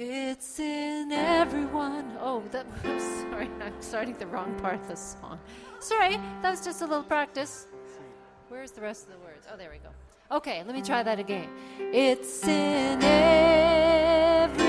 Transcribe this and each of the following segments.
It's in everyone. Oh, that, I'm sorry. I'm starting the wrong part of the song. Sorry, that was just a little practice. Where's the rest of the words? Oh, there we go. Okay, let me try that again. It's in everyone.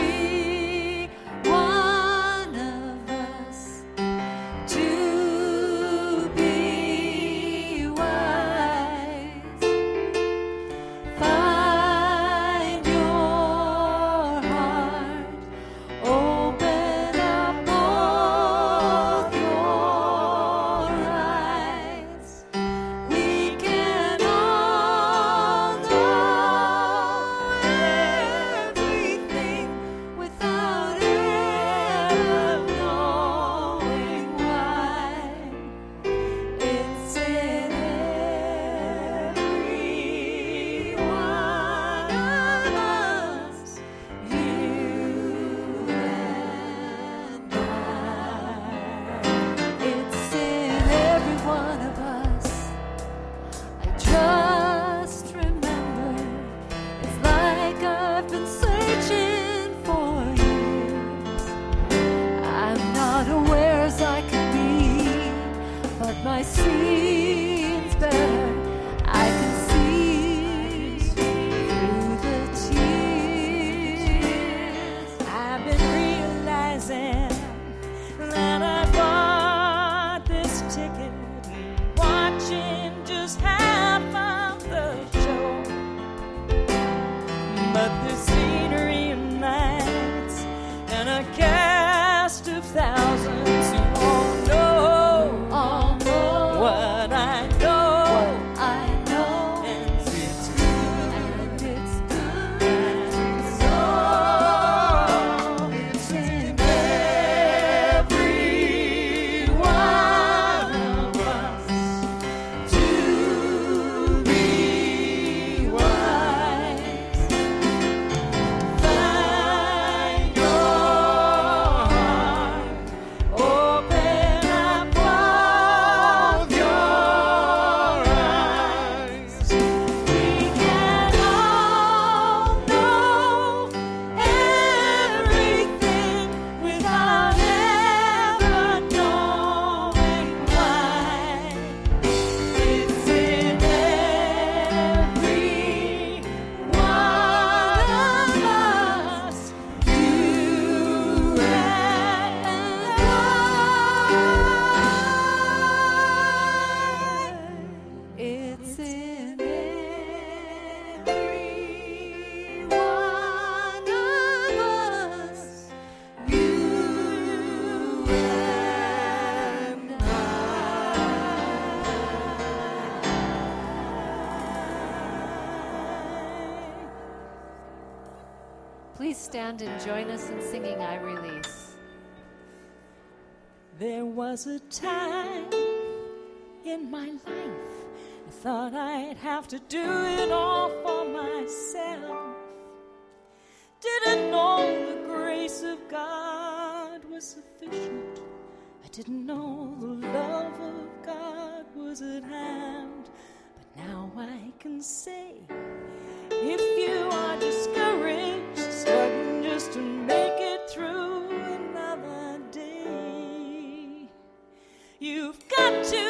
stand and join us in singing I Release. There was a time in my life I thought I'd have to do it all for myself. Didn't know the grace of God was sufficient. I didn't know the love of God was at hand. But now I can say, if you are discouraged, up to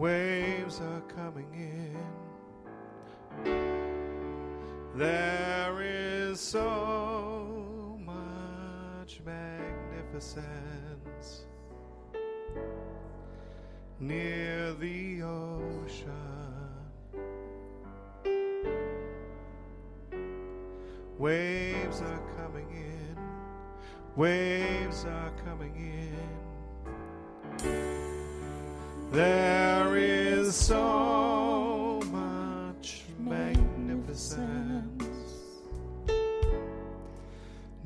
waves are coming in. There is so much magnificence near the ocean. Waves are coming in, waves are coming in. There is so much magnificence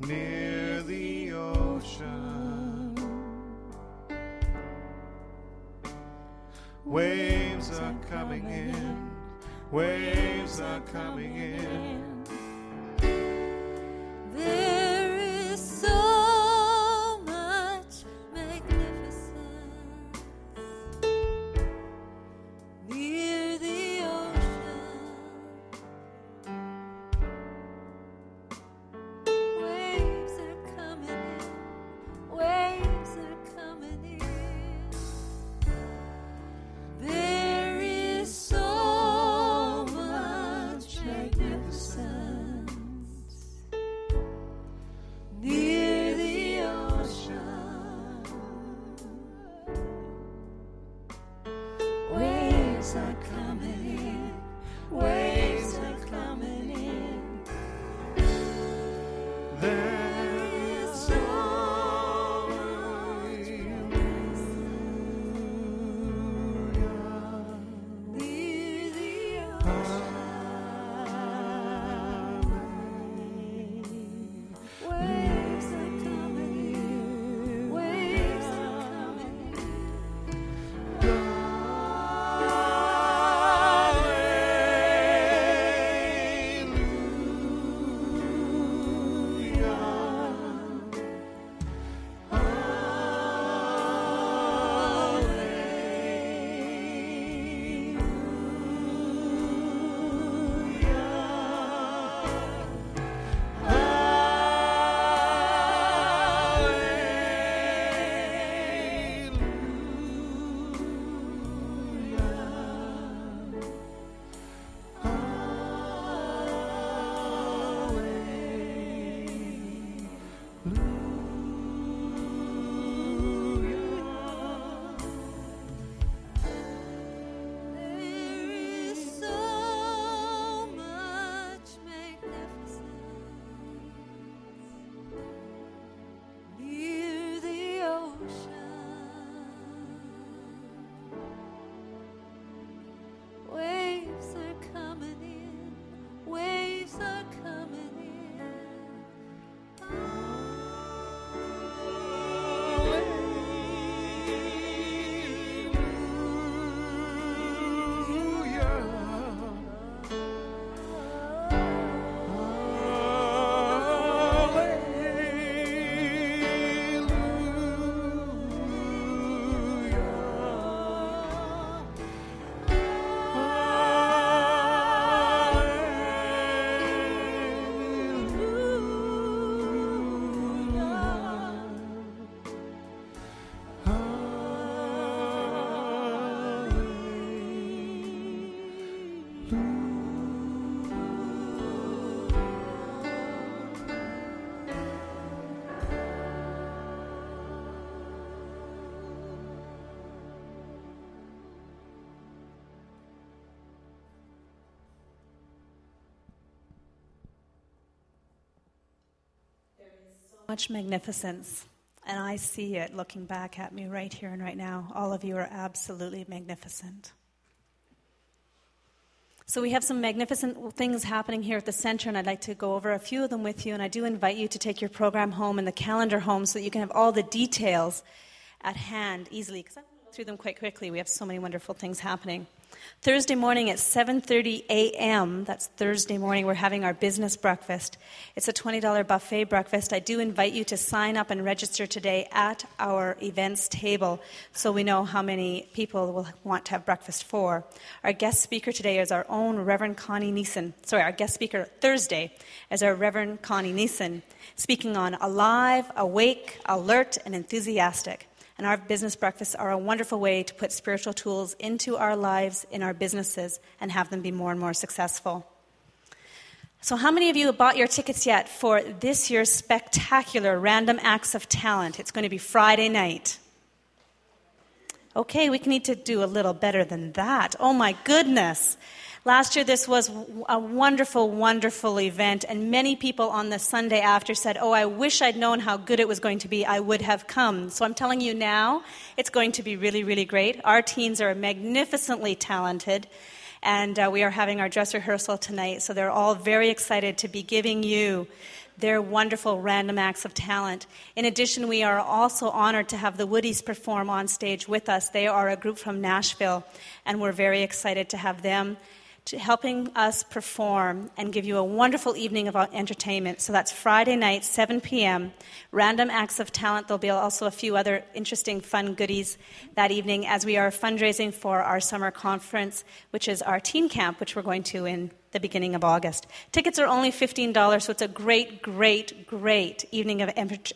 near the ocean. Waves are coming in, waves are coming in. Much magnificence. And I see it looking back at me right here and right now. All of you are absolutely magnificent. So, we have some magnificent things happening here at the center, and I'd like to go over a few of them with you. And I do invite you to take your program home and the calendar home so that you can have all the details at hand easily, because I'm through them quite quickly. We have so many wonderful things happening. Thursday morning at 7:30 a.m. That's Thursday morning. We're having our business breakfast. It's a $20 buffet breakfast. I do invite you to sign up and register today at our events table so we know how many people will want to have breakfast for. Our guest speaker today is our own Reverend Connie Neeson. Sorry, our guest speaker Thursday is our Reverend Connie Neeson, speaking on alive, awake, alert, and enthusiastic. And our business breakfasts are a wonderful way to put spiritual tools into our lives, in our businesses, and have them be more and more successful. So, how many of you have bought your tickets yet for this year's spectacular Random Acts of Talent? It's going to be Friday night. Okay, we need to do a little better than that. Oh my goodness. Last year, this was a wonderful, wonderful event, and many people on the Sunday after said, Oh, I wish I'd known how good it was going to be. I would have come. So I'm telling you now, it's going to be really, really great. Our teens are magnificently talented, and uh, we are having our dress rehearsal tonight, so they're all very excited to be giving you their wonderful random acts of talent. In addition, we are also honored to have the Woodies perform on stage with us. They are a group from Nashville, and we're very excited to have them to helping us perform and give you a wonderful evening of entertainment. So that's Friday night, 7 p.m. Random acts of talent. There'll be also a few other interesting, fun goodies that evening as we are fundraising for our summer conference, which is our teen camp, which we're going to in the beginning of August. Tickets are only $15, so it's a great, great, great evening of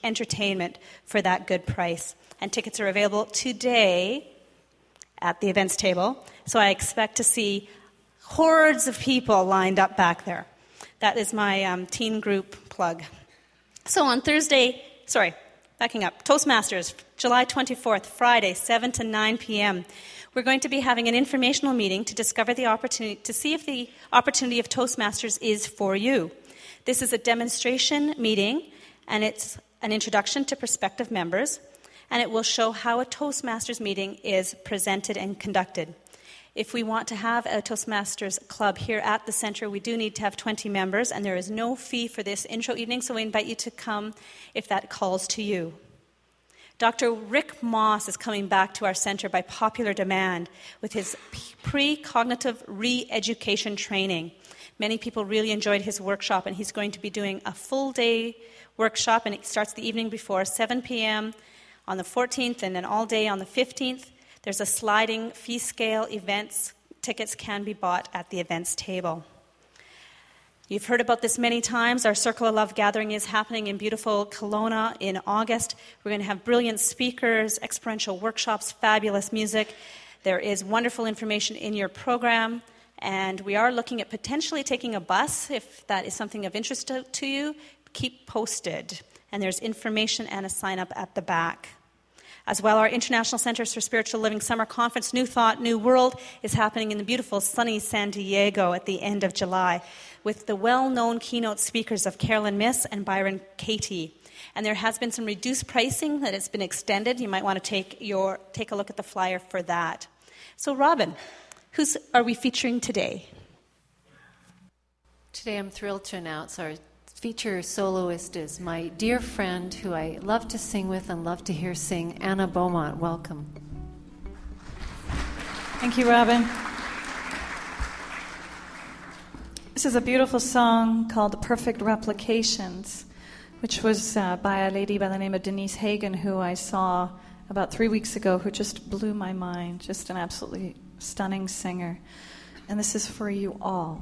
entertainment for that good price. And tickets are available today at the events table. So I expect to see hordes of people lined up back there. That is my um, teen group plug. So on Thursday, sorry, backing up, Toastmasters, July 24th, Friday, 7 to 9 p.m. We're going to be having an informational meeting to discover the opportunity, to see if the opportunity of Toastmasters is for you. This is a demonstration meeting, and it's an introduction to prospective members, and it will show how a Toastmasters meeting is presented and conducted. If we want to have a Toastmasters club here at the center, we do need to have 20 members, and there is no fee for this intro evening, so we invite you to come if that calls to you. Dr. Rick Moss is coming back to our center by popular demand with his pre cognitive re education training. Many people really enjoyed his workshop, and he's going to be doing a full day workshop, and it starts the evening before 7 p.m. on the 14th and then all day on the 15th. There's a sliding fee scale events. Tickets can be bought at the events table. You've heard about this many times. Our Circle of Love gathering is happening in beautiful Kelowna in August. We're going to have brilliant speakers, experiential workshops, fabulous music. There is wonderful information in your program, and we are looking at potentially taking a bus if that is something of interest to, to you. Keep posted, and there's information and a sign up at the back. As well, our International Centers for Spiritual Living Summer Conference, New Thought, New World, is happening in the beautiful sunny San Diego at the end of July with the well known keynote speakers of Caroline Myss and Byron Katie. And there has been some reduced pricing that has been extended. You might want to take, your, take a look at the flyer for that. So, Robin, who are we featuring today? Today, I'm thrilled to announce our feature soloist is my dear friend who I love to sing with and love to hear sing, Anna Beaumont. Welcome. Thank you, Robin. This is a beautiful song called Perfect Replications, which was uh, by a lady by the name of Denise Hagen, who I saw about three weeks ago, who just blew my mind. Just an absolutely stunning singer. And this is for you all.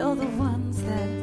You're the ones that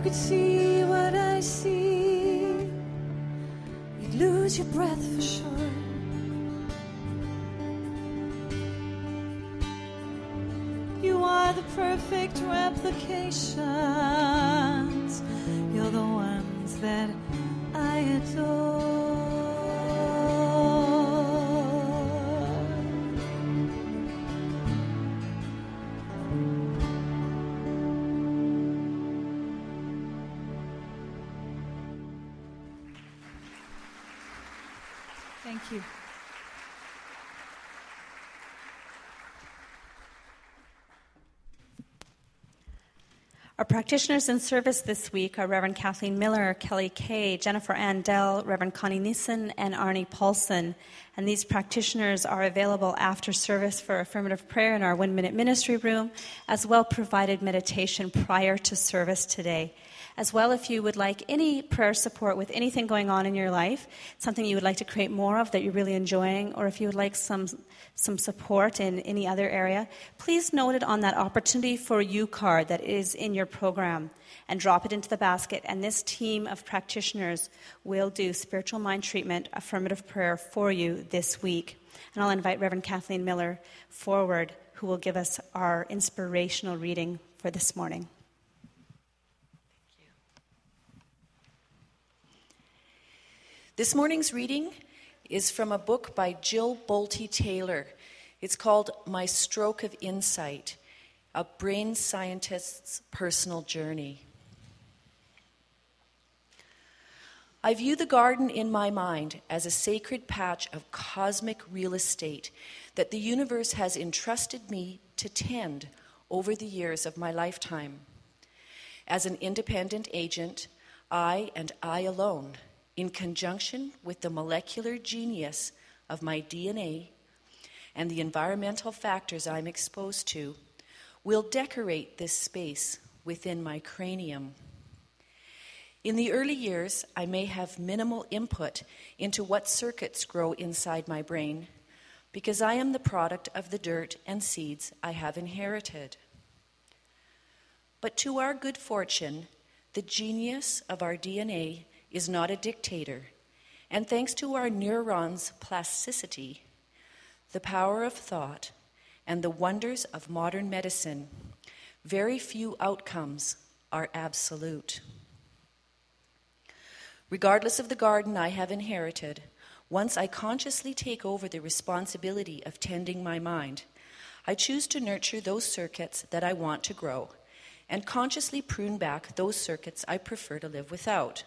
you could see what I see, you'd lose your breath for sure. You are the perfect replications. You're the ones that I adore. Practitioners in service this week are Reverend Kathleen Miller, Kelly Kay, Jennifer Andell, Reverend Connie Nissen, and Arnie Paulson. And these practitioners are available after service for affirmative prayer in our one minute ministry room, as well provided meditation prior to service today. As well, if you would like any prayer support with anything going on in your life, something you would like to create more of that you're really enjoying, or if you would like some, some support in any other area, please note it on that opportunity for you card that is in your program and drop it into the basket. And this team of practitioners will do spiritual mind treatment, affirmative prayer for you this week. And I'll invite Reverend Kathleen Miller forward, who will give us our inspirational reading for this morning. This morning's reading is from a book by Jill Bolte Taylor. It's called My Stroke of Insight A Brain Scientist's Personal Journey. I view the garden in my mind as a sacred patch of cosmic real estate that the universe has entrusted me to tend over the years of my lifetime. As an independent agent, I and I alone, in conjunction with the molecular genius of my DNA and the environmental factors I'm exposed to, will decorate this space within my cranium. In the early years, I may have minimal input into what circuits grow inside my brain because I am the product of the dirt and seeds I have inherited. But to our good fortune, the genius of our DNA is not a dictator, and thanks to our neurons' plasticity, the power of thought, and the wonders of modern medicine, very few outcomes are absolute. Regardless of the garden I have inherited, once I consciously take over the responsibility of tending my mind, I choose to nurture those circuits that I want to grow and consciously prune back those circuits I prefer to live without.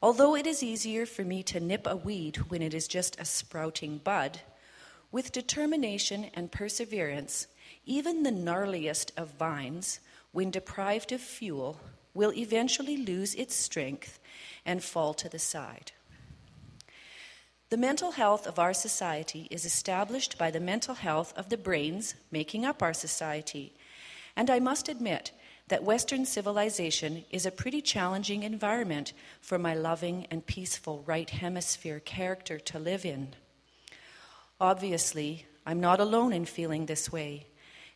Although it is easier for me to nip a weed when it is just a sprouting bud, with determination and perseverance, even the gnarliest of vines, when deprived of fuel, will eventually lose its strength and fall to the side. The mental health of our society is established by the mental health of the brains making up our society. And I must admit that Western civilization is a pretty challenging environment for my loving and peaceful right hemisphere character to live in. Obviously, I'm not alone in feeling this way.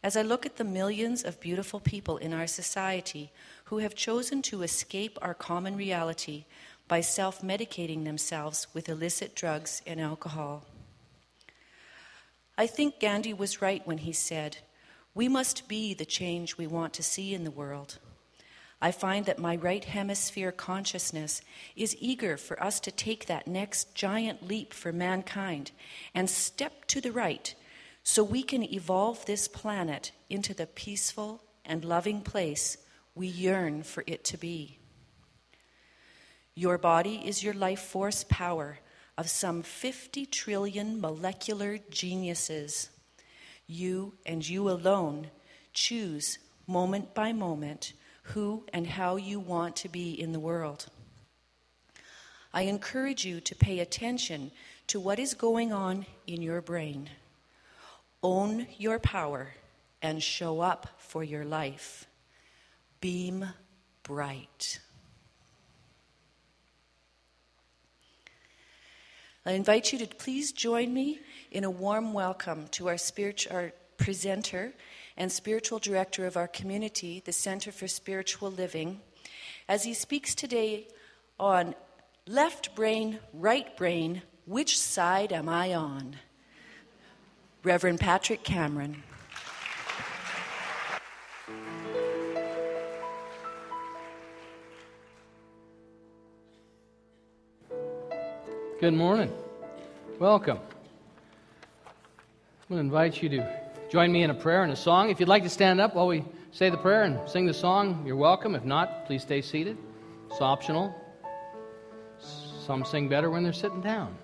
As I look at the millions of beautiful people in our society who have chosen to escape our common reality by self medicating themselves with illicit drugs and alcohol. I think Gandhi was right when he said, We must be the change we want to see in the world. I find that my right hemisphere consciousness is eager for us to take that next giant leap for mankind and step to the right so we can evolve this planet into the peaceful and loving place we yearn for it to be. Your body is your life force power of some 50 trillion molecular geniuses. You and you alone choose moment by moment who and how you want to be in the world. I encourage you to pay attention to what is going on in your brain. Own your power and show up for your life. Beam bright. I invite you to please join me in a warm welcome to our, spiritual, our presenter and spiritual director of our community, the Center for Spiritual Living, as he speaks today on left brain, right brain, which side am I on? Reverend Patrick Cameron. Good morning. Welcome. I'm going to invite you to join me in a prayer and a song. If you'd like to stand up while we say the prayer and sing the song, you're welcome. If not, please stay seated. It's optional. Some sing better when they're sitting down.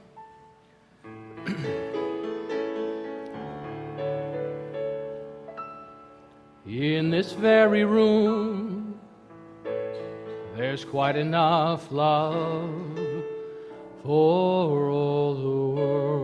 in this very room, there's quite enough love for all the world.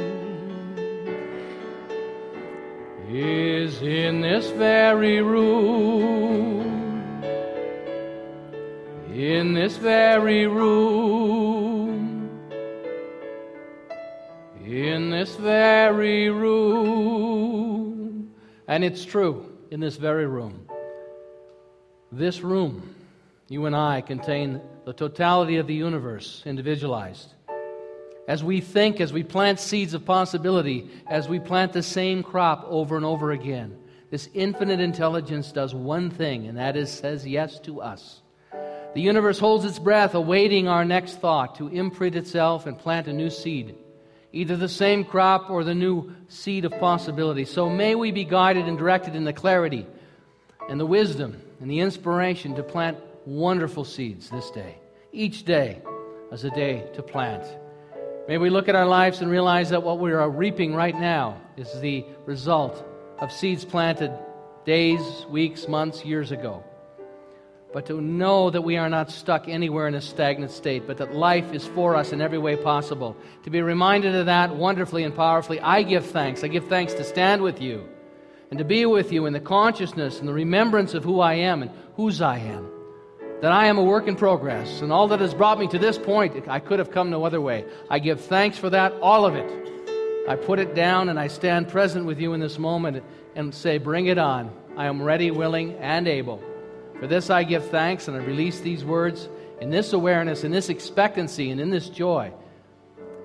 is in this very room, in this very room, in this very room. And it's true, in this very room. This room, you and I, contain the totality of the universe individualized as we think, as we plant seeds of possibility, as we plant the same crop over and over again, this infinite intelligence does one thing, and that is says yes to us. The universe holds its breath, awaiting our next thought to imprint itself and plant a new seed, either the same crop or the new seed of possibility. So may we be guided and directed in the clarity and the wisdom and the inspiration to plant wonderful seeds this day. Each day as a day to plant. May we look at our lives and realize that what we are reaping right now is the result of seeds planted days, weeks, months, years ago. But to know that we are not stuck anywhere in a stagnant state, but that life is for us in every way possible. To be reminded of that wonderfully and powerfully, I give thanks. I give thanks to stand with you and to be with you in the consciousness and the remembrance of who I am and whose I am that I am a work in progress, and all that has brought me to this point, I could have come no other way. I give thanks for that, all of it. I put it down and I stand present with you in this moment and say, Bring it on. I am ready, willing, and able. For this I give thanks, and I release these words in this awareness, in this expectancy, and in this joy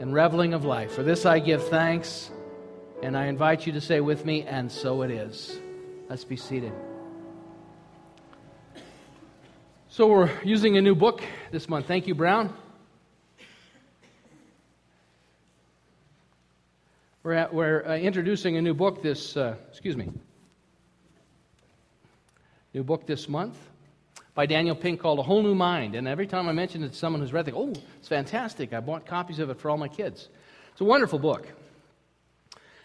and reveling of life. For this I give thanks, and I invite you to say with me, and so it is. Let's be seated. So, we're using a new book this month. Thank you, Brown. We're, at, we're uh, introducing a new book this, uh, excuse me, new book this month by Daniel Pink called A Whole New Mind. And every time I mention it to someone who's read it, they go, oh, it's fantastic. I bought copies of it for all my kids. It's a wonderful book.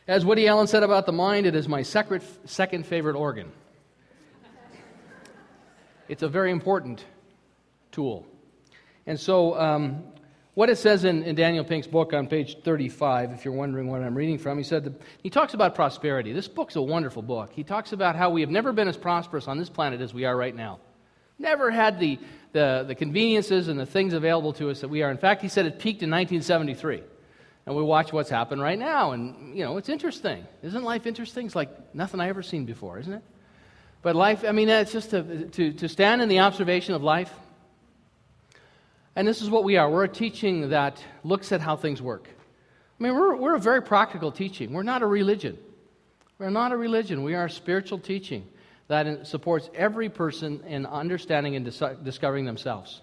As Woody Allen said about the mind, it is my second, second favorite organ. It's a very important tool. And so, um, what it says in, in, Daniel Pink's book on page 35, if you're wondering what I'm reading from, he said he talks about prosperity. This book's a wonderful book. He talks about how we have never been as prosperous on this planet as we are right now. Never had the, the, the conveniences and the things available to us that we are. In fact, he said it peaked in 1973. And we watch what's happened right now, and, you know, it's interesting. Isn't life interesting? It's like nothing I ever seen before, isn't it? But life, I mean, it's just to, to, to stand in the observation of life. And this is what we are. We're a teaching that looks at how things work. I mean, we're, we're a very practical teaching. We're not a religion. We're not a religion. We are a spiritual teaching that supports every person in understanding and dis- discovering themselves.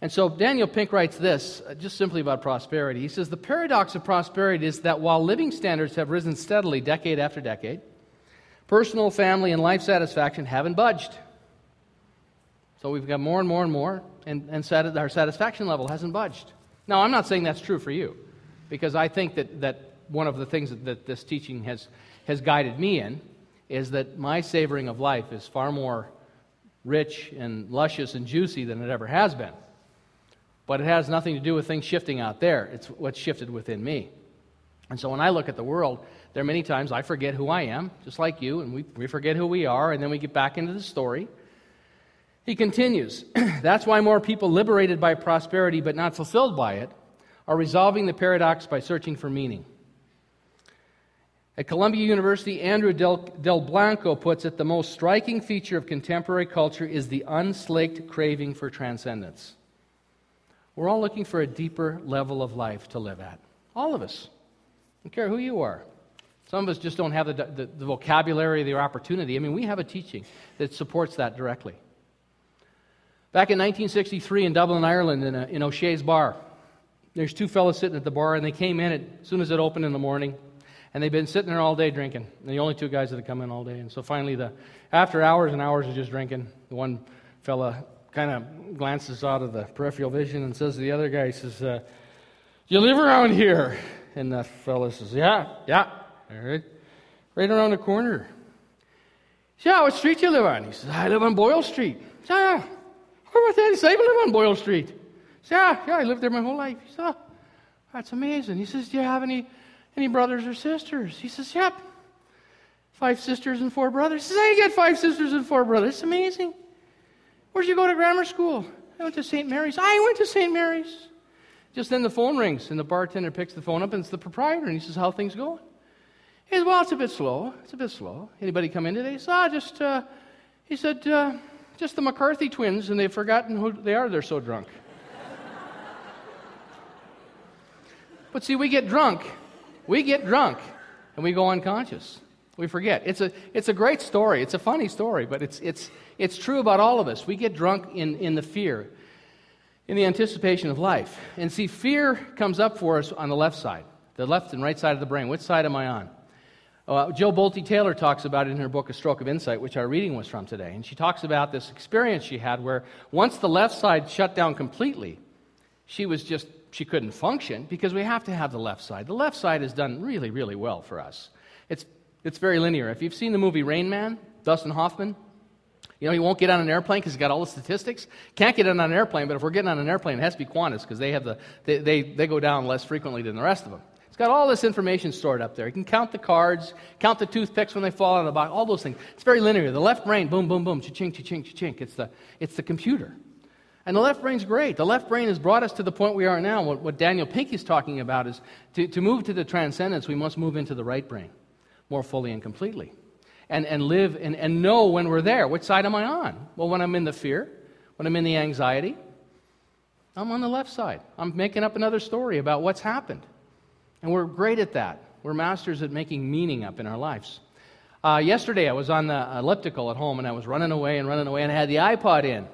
And so Daniel Pink writes this, uh, just simply about prosperity. He says The paradox of prosperity is that while living standards have risen steadily decade after decade, personal, family, and life satisfaction haven't budged. So we've got more and more and more, and, and sat- our satisfaction level hasn't budged. Now, I'm not saying that's true for you, because I think that, that one of the things that, that this teaching has, has guided me in is that my savoring of life is far more rich and luscious and juicy than it ever has been. But it has nothing to do with things shifting out there. It's what's shifted within me. And so when I look at the world, there are many times I forget who I am, just like you, and we, we forget who we are, and then we get back into the story. He continues That's why more people liberated by prosperity but not fulfilled by it are resolving the paradox by searching for meaning. At Columbia University, Andrew Del, Del, Blanco puts it the most striking feature of contemporary culture is the unslaked craving for transcendence. We're all looking for a deeper level of life to live at. All of us. I don't care who you are. Some of us just don't have the, the, the vocabulary, the opportunity. I mean, we have a teaching that supports that directly. Back in 1963 in Dublin, Ireland, in, a, in O'Shea's bar, there's two fellows sitting at the bar, and they came in as soon as it opened in the morning. And they've been sitting there all day drinking. The only two guys that have come in all day. And so finally, the, after hours and hours of just drinking, the one fella kind of glances out of the peripheral vision and says to the other guy, he says, uh, You live around here? And the fella says, Yeah, yeah, right, right around the corner. He says, Yeah, what street do you live on? He says, I live on Boyle Street. He says, Yeah. What about that? I live on Boyle Street. He says, Yeah, yeah, I lived there my whole life. He says, Oh, ah, that's amazing. He says, Do you have any any brothers or sisters? He says, Yep. Five sisters and four brothers. He says, I got five sisters and four brothers. It's amazing. Where'd you go to grammar school? I went to St. Mary's. I went to St. Mary's. Just then the phone rings, and the bartender picks the phone up, and it's the proprietor, and he says, How things going? He says, Well, it's a bit slow. It's a bit slow. Anybody come in today? He says, Ah, just, uh, he said, uh, just the McCarthy twins, and they've forgotten who they are. They're so drunk. but see, we get drunk we get drunk and we go unconscious. We forget. It's a, it's a great story. It's a funny story, but it's, it's, it's true about all of us. We get drunk in, in the fear, in the anticipation of life. And see, fear comes up for us on the left side, the left and right side of the brain. Which side am I on? Uh, Jill Bolte Taylor talks about it in her book, A Stroke of Insight, which our reading was from today. And she talks about this experience she had where once the left side shut down completely, she was just she couldn't function because we have to have the left side. The left side has done really, really well for us. It's, it's very linear. If you've seen the movie Rain Man, Dustin Hoffman, you know, he won't get on an airplane because he's got all the statistics. Can't get on an airplane, but if we're getting on an airplane, it has to be Qantas because they, have the, they, they, they go down less frequently than the rest of them. It's got all this information stored up there. You can count the cards, count the toothpicks when they fall out of the box, all those things. It's very linear. The left brain, boom, boom, boom, cha-ching, cha-ching, cha-ching. It's the, it's the computer. And the left brain's great. The left brain has brought us to the point we are now. What, what Daniel Pink is talking about is to, to move to the transcendence, we must move into the right brain more fully and completely. And, and live and, and know when we're there. Which side am I on? Well, when I'm in the fear, when I'm in the anxiety, I'm on the left side. I'm making up another story about what's happened. And we're great at that. We're masters at making meaning up in our lives. Uh, yesterday, I was on the elliptical at home and I was running away and running away, and I had the iPod in.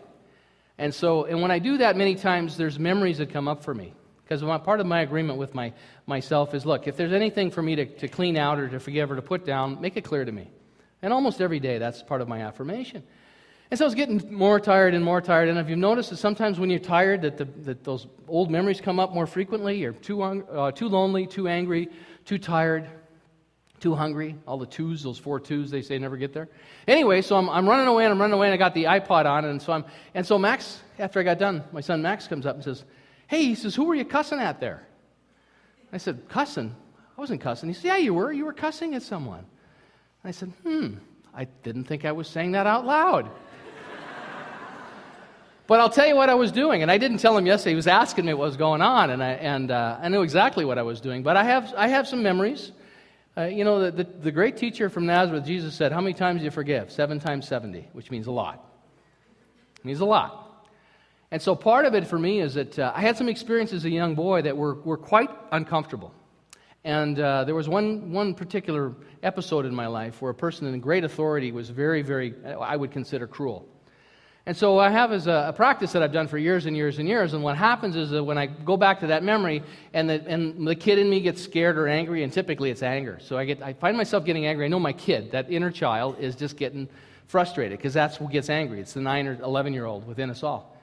And so, and when I do that, many times there's memories that come up for me. Because part of my agreement with my, myself is look, if there's anything for me to, to clean out or to forgive or to put down, make it clear to me. And almost every day, that's part of my affirmation. And so I was getting more tired and more tired. And have you've noticed that sometimes when you're tired, that, the, that those old memories come up more frequently? You're too, uh, too lonely, too angry, too tired, too hungry. All the twos, those four twos they say never get there. Anyway, so I'm, I'm running away and I'm running away and I got the iPod on. And so, I'm, and so Max, after I got done, my son Max comes up and says, Hey, he says, who were you cussing at there? I said, Cussing? I wasn't cussing. He said, Yeah, you were. You were cussing at someone. I said, Hmm, I didn't think I was saying that out loud. But I'll tell you what I was doing, and I didn't tell him yesterday. He was asking me what was going on, and I, and, uh, I knew exactly what I was doing. But I have, I have some memories. Uh, you know, the, the, the, great teacher from Nazareth, Jesus said, How many times do you forgive? Seven times 70, which means a lot. It means a lot. And so part of it for me is that uh, I had some experiences as a young boy that were, were quite uncomfortable. And uh, there was one, one particular episode in my life where a person in great authority was very, very, I would consider cruel. And so I have as a, a, practice that I've done for years and years and years. And what happens is that when I go back to that memory, and the, and the kid in me gets scared or angry, and typically it's anger. So I, get, I find myself getting angry. I know my kid, that inner child, is just getting frustrated because that's what gets angry. It's the 9 or 11 year old within us all.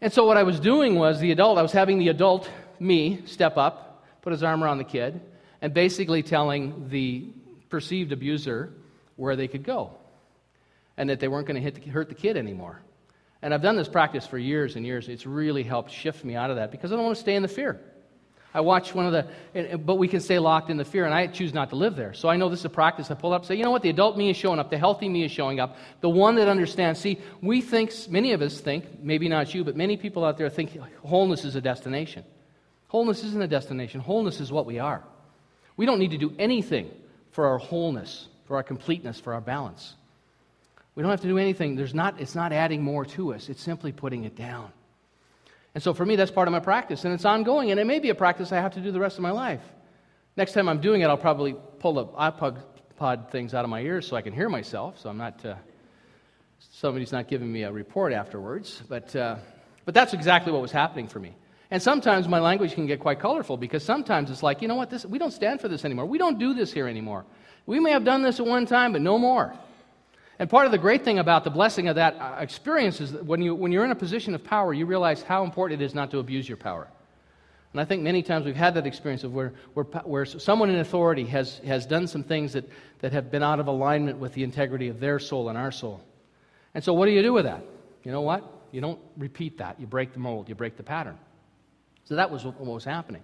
And so what I was doing was the adult, I was having the adult, me, step up, put his arm around the kid, and basically telling the perceived abuser where they could go and that they weren't going to hurt the kid anymore. And I've done this practice for years and years. It's really helped shift me out of that because I don't want to stay in the fear. I watch one of the, but we can stay locked in the fear, and I choose not to live there. So I know this is a practice. I pull up, say, you know what? The adult me is showing up. The healthy me is showing up. The one that understands. See, we think, many of us think, maybe not you, but many people out there think wholeness is a destination. Wholeness isn't a destination. Wholeness is what we are. We don't need to do anything for our wholeness, for our completeness, for our balance. We don't have to do anything. There's not, it's not adding more to us, it's simply putting it down. And so for me, that's part of my practice, and it's ongoing, and it may be a practice I have to do the rest of my life. Next time I'm doing it, I'll probably pull the iPod things out of my ears so I can hear myself, so I'm not, uh, somebody's not giving me a report afterwards. But, uh, but that's exactly what was happening for me. And sometimes my language can get quite colorful because sometimes it's like, you know what, this, we don't stand for this anymore. We don't do this here anymore. We may have done this at one time, but no more. And part of the great thing about the blessing of that uh, experience is that when, you, when you're in a position of power, you realize how important it is not to abuse your power. And I think many times we've had that experience of where, where, where someone in authority has, has done some things that, that have been out of alignment with the integrity of their soul and our soul. And so, what do you do with that? You know what? You don't repeat that. You break the mold, you break the pattern. So, that was what was happening.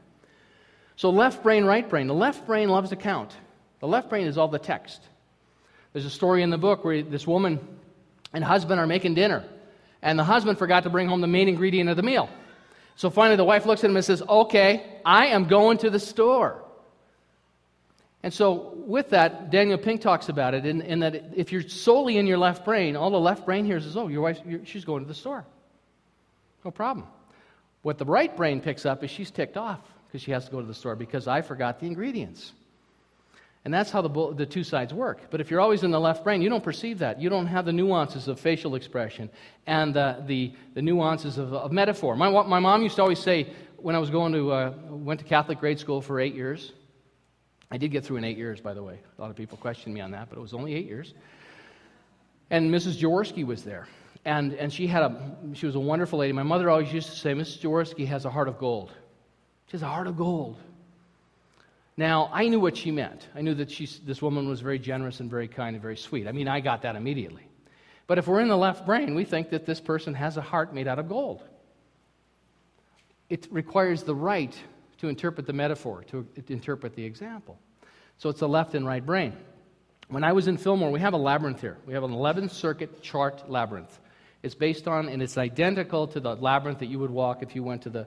So, left brain, right brain. The left brain loves to count, the left brain is all the text. There's a story in the book where this woman and husband are making dinner, and the husband forgot to bring home the main ingredient of the meal. So finally, the wife looks at him and says, Okay, I am going to the store. And so, with that, Daniel Pink talks about it in, in, that if you're solely in your left brain, all the left brain hears is, Oh, your wife, she's going to the store. No problem. What the right brain picks up is she's ticked off because she has to go to the store because I forgot the ingredients. And that's how the, the two sides work. But if you're always in the left brain, you don't perceive that. You don't have the nuances of facial expression and the, the, the nuances of, of, metaphor. My, my mom used to always say, when I was going to, uh, went to Catholic grade school for eight years, I did get through in eight years, by the way. A lot of people questioned me on that, but it was only eight years. And Mrs. Jaworski was there. And, and she, had a, she was a wonderful lady. My mother always used to say, Mrs. Jaworski has a heart of gold. She has a heart of gold. Now, I knew what she meant. I knew that this woman was very generous and very kind and very sweet. I mean, I got that immediately. But if we're in the left brain, we think that this person has a heart made out of gold. It requires the right to interpret the metaphor, to interpret the example. So it's the left and right brain. When I was in Fillmore, we have a labyrinth here. We have an 11 circuit Chartres labyrinth. It's based on, and it's identical to the labyrinth that you would walk if you went to the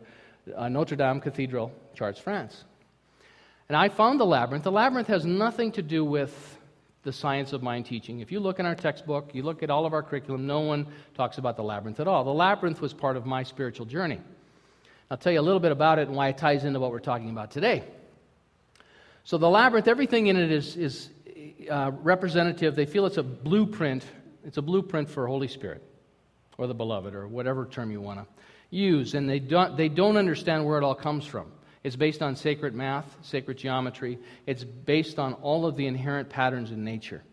uh, Notre Dame Cathedral, Chartres, France. And I found the labyrinth. The labyrinth has nothing to do with the science of mind teaching. If you look in our textbook, you look at all of our curriculum, no one talks about the labyrinth at all. The labyrinth was part of my spiritual journey. I'll tell you a little bit about it and why it ties into what we're talking about today. So, the labyrinth, everything in it is, is uh, representative. They feel it's a blueprint. It's a blueprint for Holy Spirit or the beloved or whatever term you want to use. And they don't, they don't understand where it all comes from. It's based on sacred math, sacred geometry. It's based on all of the inherent patterns in nature.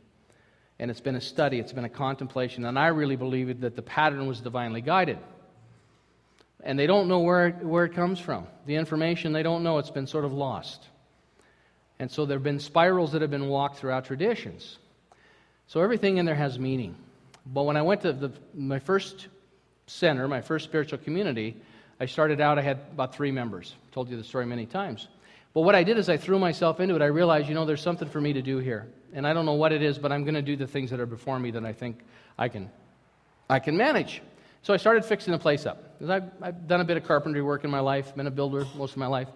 And it's been a study, it's been a contemplation. And I really believe that the pattern was divinely guided. And they don't know where, where it comes from. The information, they don't know. It's been sort of lost. And so there have been spirals that have been walked throughout traditions. So everything in there has meaning. But when I went to the, my first center, my first spiritual community, I started out, I had about three members. Told you the story many times. But what I did is I threw myself into it. I realized, you know, there's something for me to do here. And I don't know what it is, but I'm going to do the things that are before me that I think I can, I can manage. So I started fixing the place up. I've, I've done a bit of carpentry work in my life, been a builder most of my life.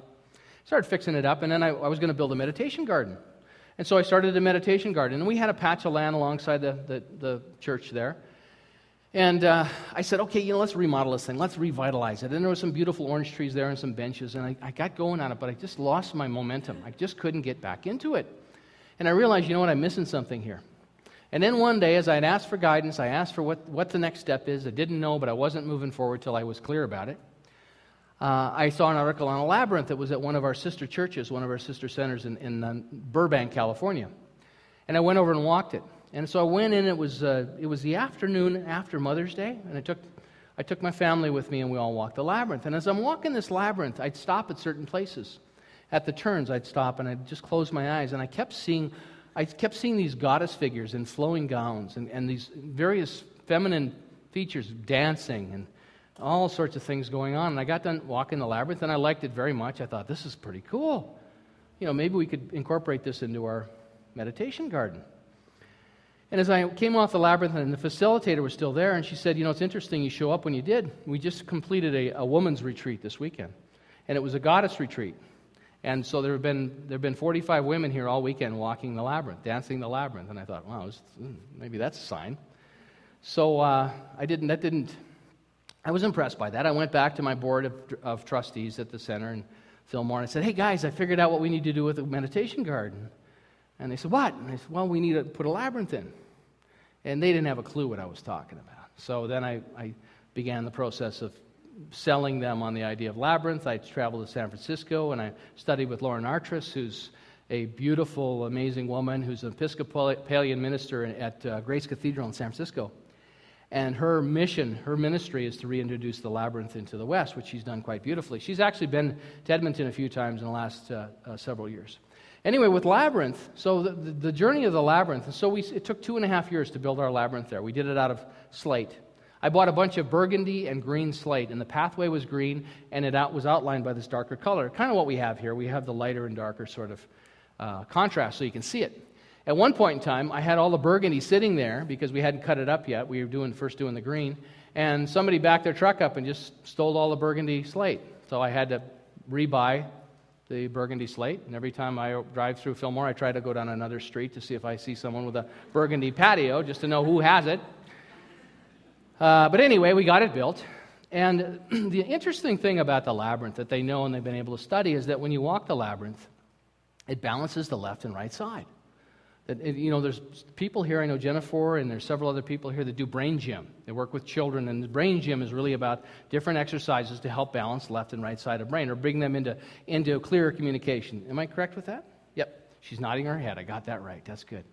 Started fixing it up, and then I, I was going to build a meditation garden. And so I started a meditation garden. And we had a patch of land alongside the, the, the church there. And uh, I said, okay, you know, let's remodel this thing. Let's revitalize it. And there were some beautiful orange trees there and some benches. And I, I got going on it, but I just lost my momentum. I just couldn't get back into it. And I realized, you know what, I'm missing something here. And then one day, as I'd asked for guidance, I asked for what, what the next step is. I didn't know, but I wasn't moving forward till I was clear about it. Uh, I saw an article on a labyrinth that was at one of our sister churches, one of our sister centers in, in uh, Burbank, California. And I went over and walked it. And so I went in. It was, uh, it was the afternoon after Mother's Day, and I took, I took my family with me, and we all walked the labyrinth. And as I'm walking this labyrinth, I'd stop at certain places. At the turns, I'd stop, and I'd just close my eyes, and I kept seeing, I kept seeing these goddess figures in flowing gowns and, and these various feminine features dancing and all sorts of things going on. And I got done walking the labyrinth, and I liked it very much. I thought, this is pretty cool. You know, maybe we could incorporate this into our meditation garden. And as I came off the labyrinth, and the facilitator was still there, and she said, You know, it's interesting you show up when you did. We just completed a, a woman's retreat this weekend, and it was a goddess retreat. And so there have, been, there have been 45 women here all weekend walking the labyrinth, dancing the labyrinth. And I thought, wow, was, hmm, maybe that's a sign. So uh, I didn't, that didn't, I was impressed by that. I went back to my board of, of trustees at the center and Fillmore, and I said, hey guys, I figured out what we need to do with the meditation garden. And they said, What? And I said, Well, we need to put a labyrinth in. And they didn't have a clue what I was talking about. So then I, I began the process of selling them on the idea of labyrinth. I traveled to San Francisco and I studied with Lauren Artress, who's a beautiful, amazing woman who's an Episcopalian minister at uh, Grace Cathedral in San Francisco. And her mission, her ministry is to reintroduce the labyrinth into the West, which she's done quite beautifully. She's actually been to Edmonton a few times in the last uh, uh, several years. Anyway, with Labyrinth, so the, the, the journey of the Labyrinth, and so we, it took two and a half years to build our Labyrinth there. We did it out of slate. I bought a bunch of burgundy and green slate, and the pathway was green, and it out, was outlined by this darker color. Kind of what we have here. We have the lighter and darker sort of uh, contrast so you can see it. At one point in time, I had all the burgundy sitting there because we hadn't cut it up yet. We were doing, first doing the green. And somebody backed their truck up and just stole all the burgundy slate. So I had to rebuy the burgundy slate. And every time I drive through Fillmore, I try to go down another street to see if I see someone with a burgundy patio, just to know who has it. Uh, but anyway, we got it built. And the interesting thing about the labyrinth that they know and they've been able to study is that when you walk the labyrinth, it balances the left and right side. You know, there's people here, I know Jennifer, and there's several other people here that do brain gym. They work with children, and the brain gym is really about different exercises to help balance left and right side of brain or bring them into, into clearer communication. Am I correct with that? Yep. She's nodding her head. I got that right. That's good.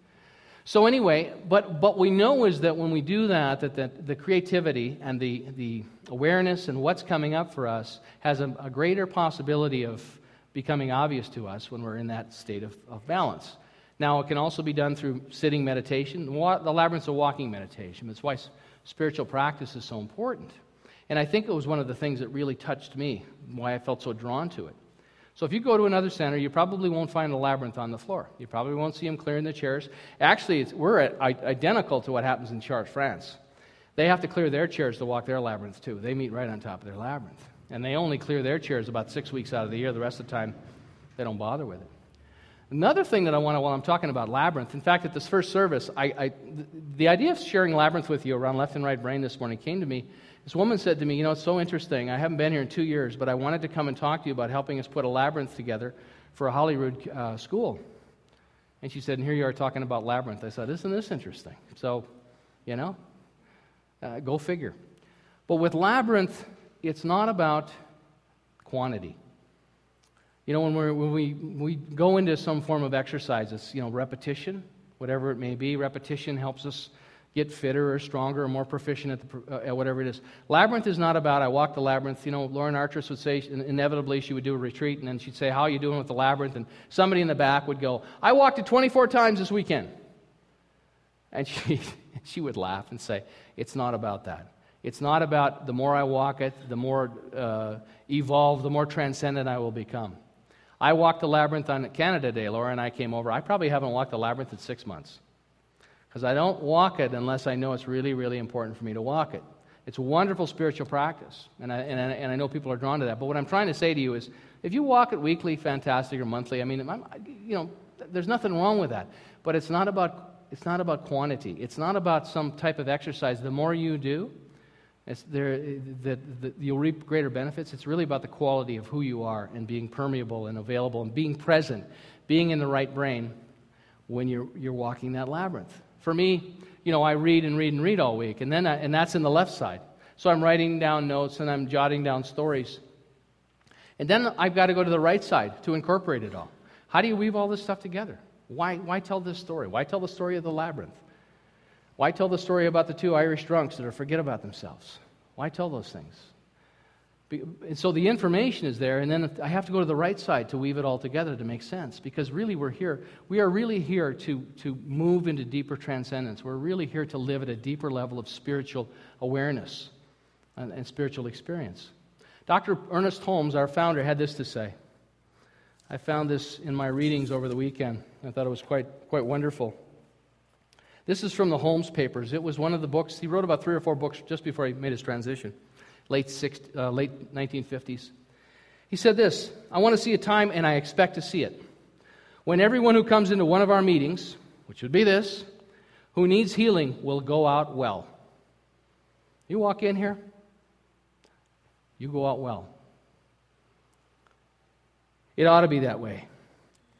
So anyway, but what we know is that when we do that, that the, the creativity and the, the awareness and what's coming up for us has a, a greater possibility of becoming obvious to us when we're in that state of, of balance. Now, it can also be done through sitting meditation. The labyrinth's a walking meditation. That's why spiritual practice is so important. And I think it was one of the things that really touched me, why I felt so drawn to it. So if you go to another center, you probably won't find a labyrinth on the floor. You probably won't see them clearing the chairs. Actually, we're at, identical to what happens in Chartres, France. They have to clear their chairs to walk their labyrinth, too. They meet right on top of their labyrinth. And they only clear their chairs about six weeks out of the year. The rest of the time, they don't bother with it. Another thing that I want to, while I'm talking about Labyrinth, in fact, at this first service, I, I, the idea of sharing Labyrinth with you around left and right brain this morning came to me This woman said to me, You know, it's so interesting. I haven't been here in two years, but I wanted to come and talk to you about helping us put a labyrinth together for a Holyrood uh, school. And she said, And here you are talking about labyrinth. I said, Isn't this interesting? So, you know, uh, go figure. But with labyrinth, it's not about quantity. You know, when, we're, when we, we go into some form of exercise, it's, you know, repetition, whatever it may be. Repetition helps us get fitter or stronger or more proficient at, the, uh, at whatever it is. Labyrinth is not about, I walk the labyrinth. You know, Lauren Artress would say, inevitably, she would do a retreat, and then she'd say, How are you doing with the labyrinth? And somebody in the back would go, I walked it 24 times this weekend. And she, she would laugh and say, It's not about that. It's not about the more I walk it, the more uh, evolved, the more transcendent I will become. I walked the labyrinth on Canada Day. Laura and I came over. I probably haven't walked the labyrinth in six months because I don't walk it unless I know it's really, really important for me to walk it. It's a wonderful spiritual practice, and I, and, I, and I know people are drawn to that. But what I'm trying to say to you is if you walk it weekly, fantastic, or monthly, I mean, you know, there's nothing wrong with that. But it's not about, it's not about quantity, it's not about some type of exercise. The more you do, it's there, the, the, you'll reap greater benefits. It's really about the quality of who you are and being permeable and available and being present, being in the right brain when you're, you're walking that labyrinth. For me, you know, I read and read and read all week, and, then I, and that's in the left side. So I'm writing down notes and I'm jotting down stories. And then I've got to go to the right side to incorporate it all. How do you weave all this stuff together? Why, why tell this story? Why tell the story of the labyrinth? Why tell the story about the two Irish drunks that are forget about themselves? Why tell those things? And so the information is there, and then I have to go to the right side to weave it all together to make sense. Because really, we're here. We are really here to, to move into deeper transcendence. We're really here to live at a deeper level of spiritual awareness and, and spiritual experience. Dr. Ernest Holmes, our founder, had this to say. I found this in my readings over the weekend. I thought it was quite, quite wonderful. This is from the Holmes Papers. It was one of the books. He wrote about three or four books just before he made his transition late, six, uh, late 1950s. He said this I want to see a time, and I expect to see it, when everyone who comes into one of our meetings, which would be this, who needs healing will go out well. You walk in here, you go out well. It ought to be that way.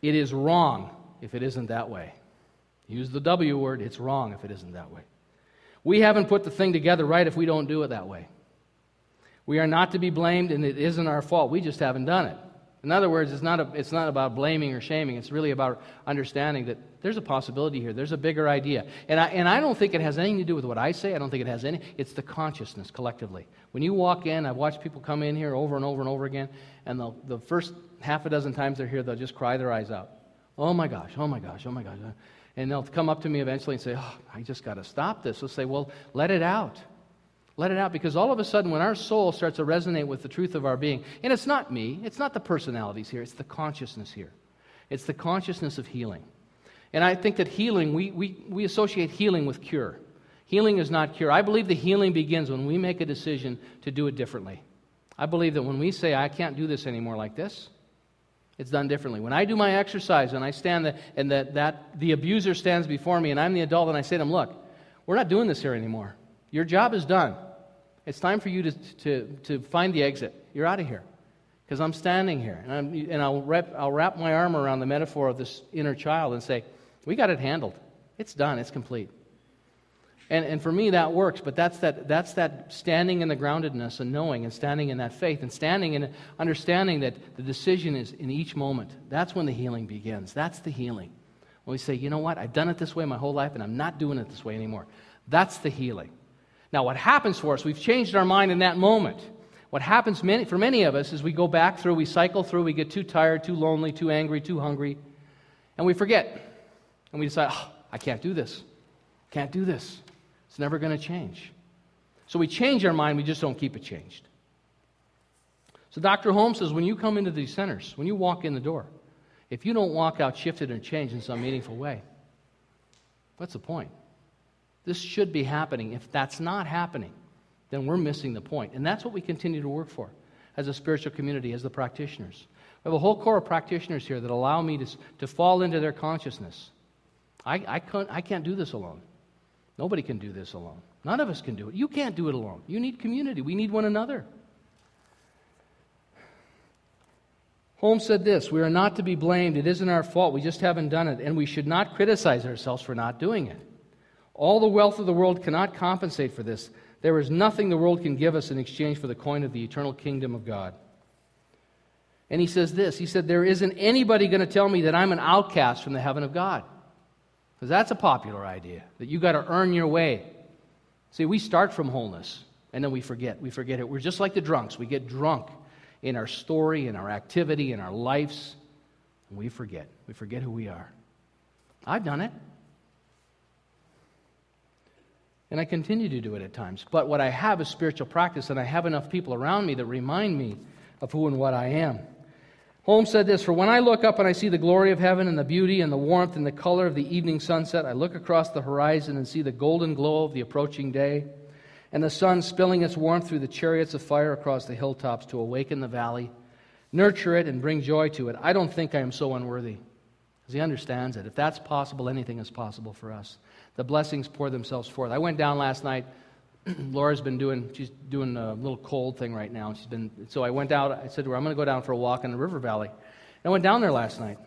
It is wrong if it isn't that way. Use the W word, it's wrong if it isn't that way. We haven't put the thing together right if we don't do it that way. We are not to be blamed, and it isn't our fault. We just haven't done it. In other words, it's not, a, it's not about blaming or shaming. It's really about understanding that there's a possibility here. There's a bigger idea. And I, and I don't think it has anything to do with what I say. I don't think it has any. It's the consciousness collectively. When you walk in, I've watched people come in here over and over and over again, and the, the first half a dozen times they're here, they'll just cry their eyes out. Oh my gosh, oh my gosh, oh my gosh. And they'll come up to me eventually and say, Oh, I just got to stop this. They'll say, Well, let it out. Let it out because all of a sudden, when our soul starts to resonate with the truth of our being, and it's not me, it's not the personalities here, it's the consciousness here. It's the consciousness of healing. And I think that healing, we, we, we associate healing with cure. Healing is not cure. I believe the healing begins when we make a decision to do it differently. I believe that when we say, I can't do this anymore like this, it's done differently. When I do my exercise and I stand the, and that, that the abuser stands before me and I'm the adult and I say to him, Look, we're not doing this here anymore. Your job is done. It's time for you to, to, to find the exit. You're out of here. Because I'm standing here. And, I'm, and I'll, wrap, I'll wrap my arm around the metaphor of this inner child and say, We got it handled. It's done. It's complete. And, and for me, that works, but that's that, that's that standing in the groundedness and knowing and standing in that faith and standing in understanding that the decision is in each moment. That's when the healing begins. That's the healing. When we say, you know what, I've done it this way my whole life and I'm not doing it this way anymore. That's the healing. Now, what happens for us, we've changed our mind in that moment. What happens many, for many of us is we go back through, we cycle through, we get too tired, too lonely, too angry, too hungry, and we forget. And we decide, oh, I can't do this. Can't do this. It's never going to change. So we change our mind, we just don't keep it changed. So Dr. Holmes says when you come into these centers, when you walk in the door, if you don't walk out shifted and changed in some meaningful way, what's the point? This should be happening. If that's not happening, then we're missing the point. And that's what we continue to work for as a spiritual community, as the practitioners. We have a whole core of practitioners here that allow me to, to fall into their consciousness. I, I, can't, I can't do this alone. Nobody can do this alone. None of us can do it. You can't do it alone. You need community. We need one another. Holmes said this We are not to be blamed. It isn't our fault. We just haven't done it. And we should not criticize ourselves for not doing it. All the wealth of the world cannot compensate for this. There is nothing the world can give us in exchange for the coin of the eternal kingdom of God. And he says this He said, There isn't anybody going to tell me that I'm an outcast from the heaven of God. Because that's a popular idea, that you got to earn your way. See, we start from wholeness, and then we forget. We forget it. We're just like the drunks. We get drunk in our story, in our activity, in our lives, and we forget. We forget who we are. I've done it. And I continue to do it at times. But what I have is spiritual practice, and I have enough people around me that remind me of who and what I am. Holmes said this For when I look up and I see the glory of heaven and the beauty and the warmth and the color of the evening sunset, I look across the horizon and see the golden glow of the approaching day and the sun spilling its warmth through the chariots of fire across the hilltops to awaken the valley, nurture it, and bring joy to it. I don't think I am so unworthy. Because he understands that if that's possible, anything is possible for us the blessings pour themselves forth. I went down last night. Laura's been doing, she's doing a little cold thing right now. She's been, so I went out, I said to her, I'm going to go down for a walk in the river valley. And I went down there last night.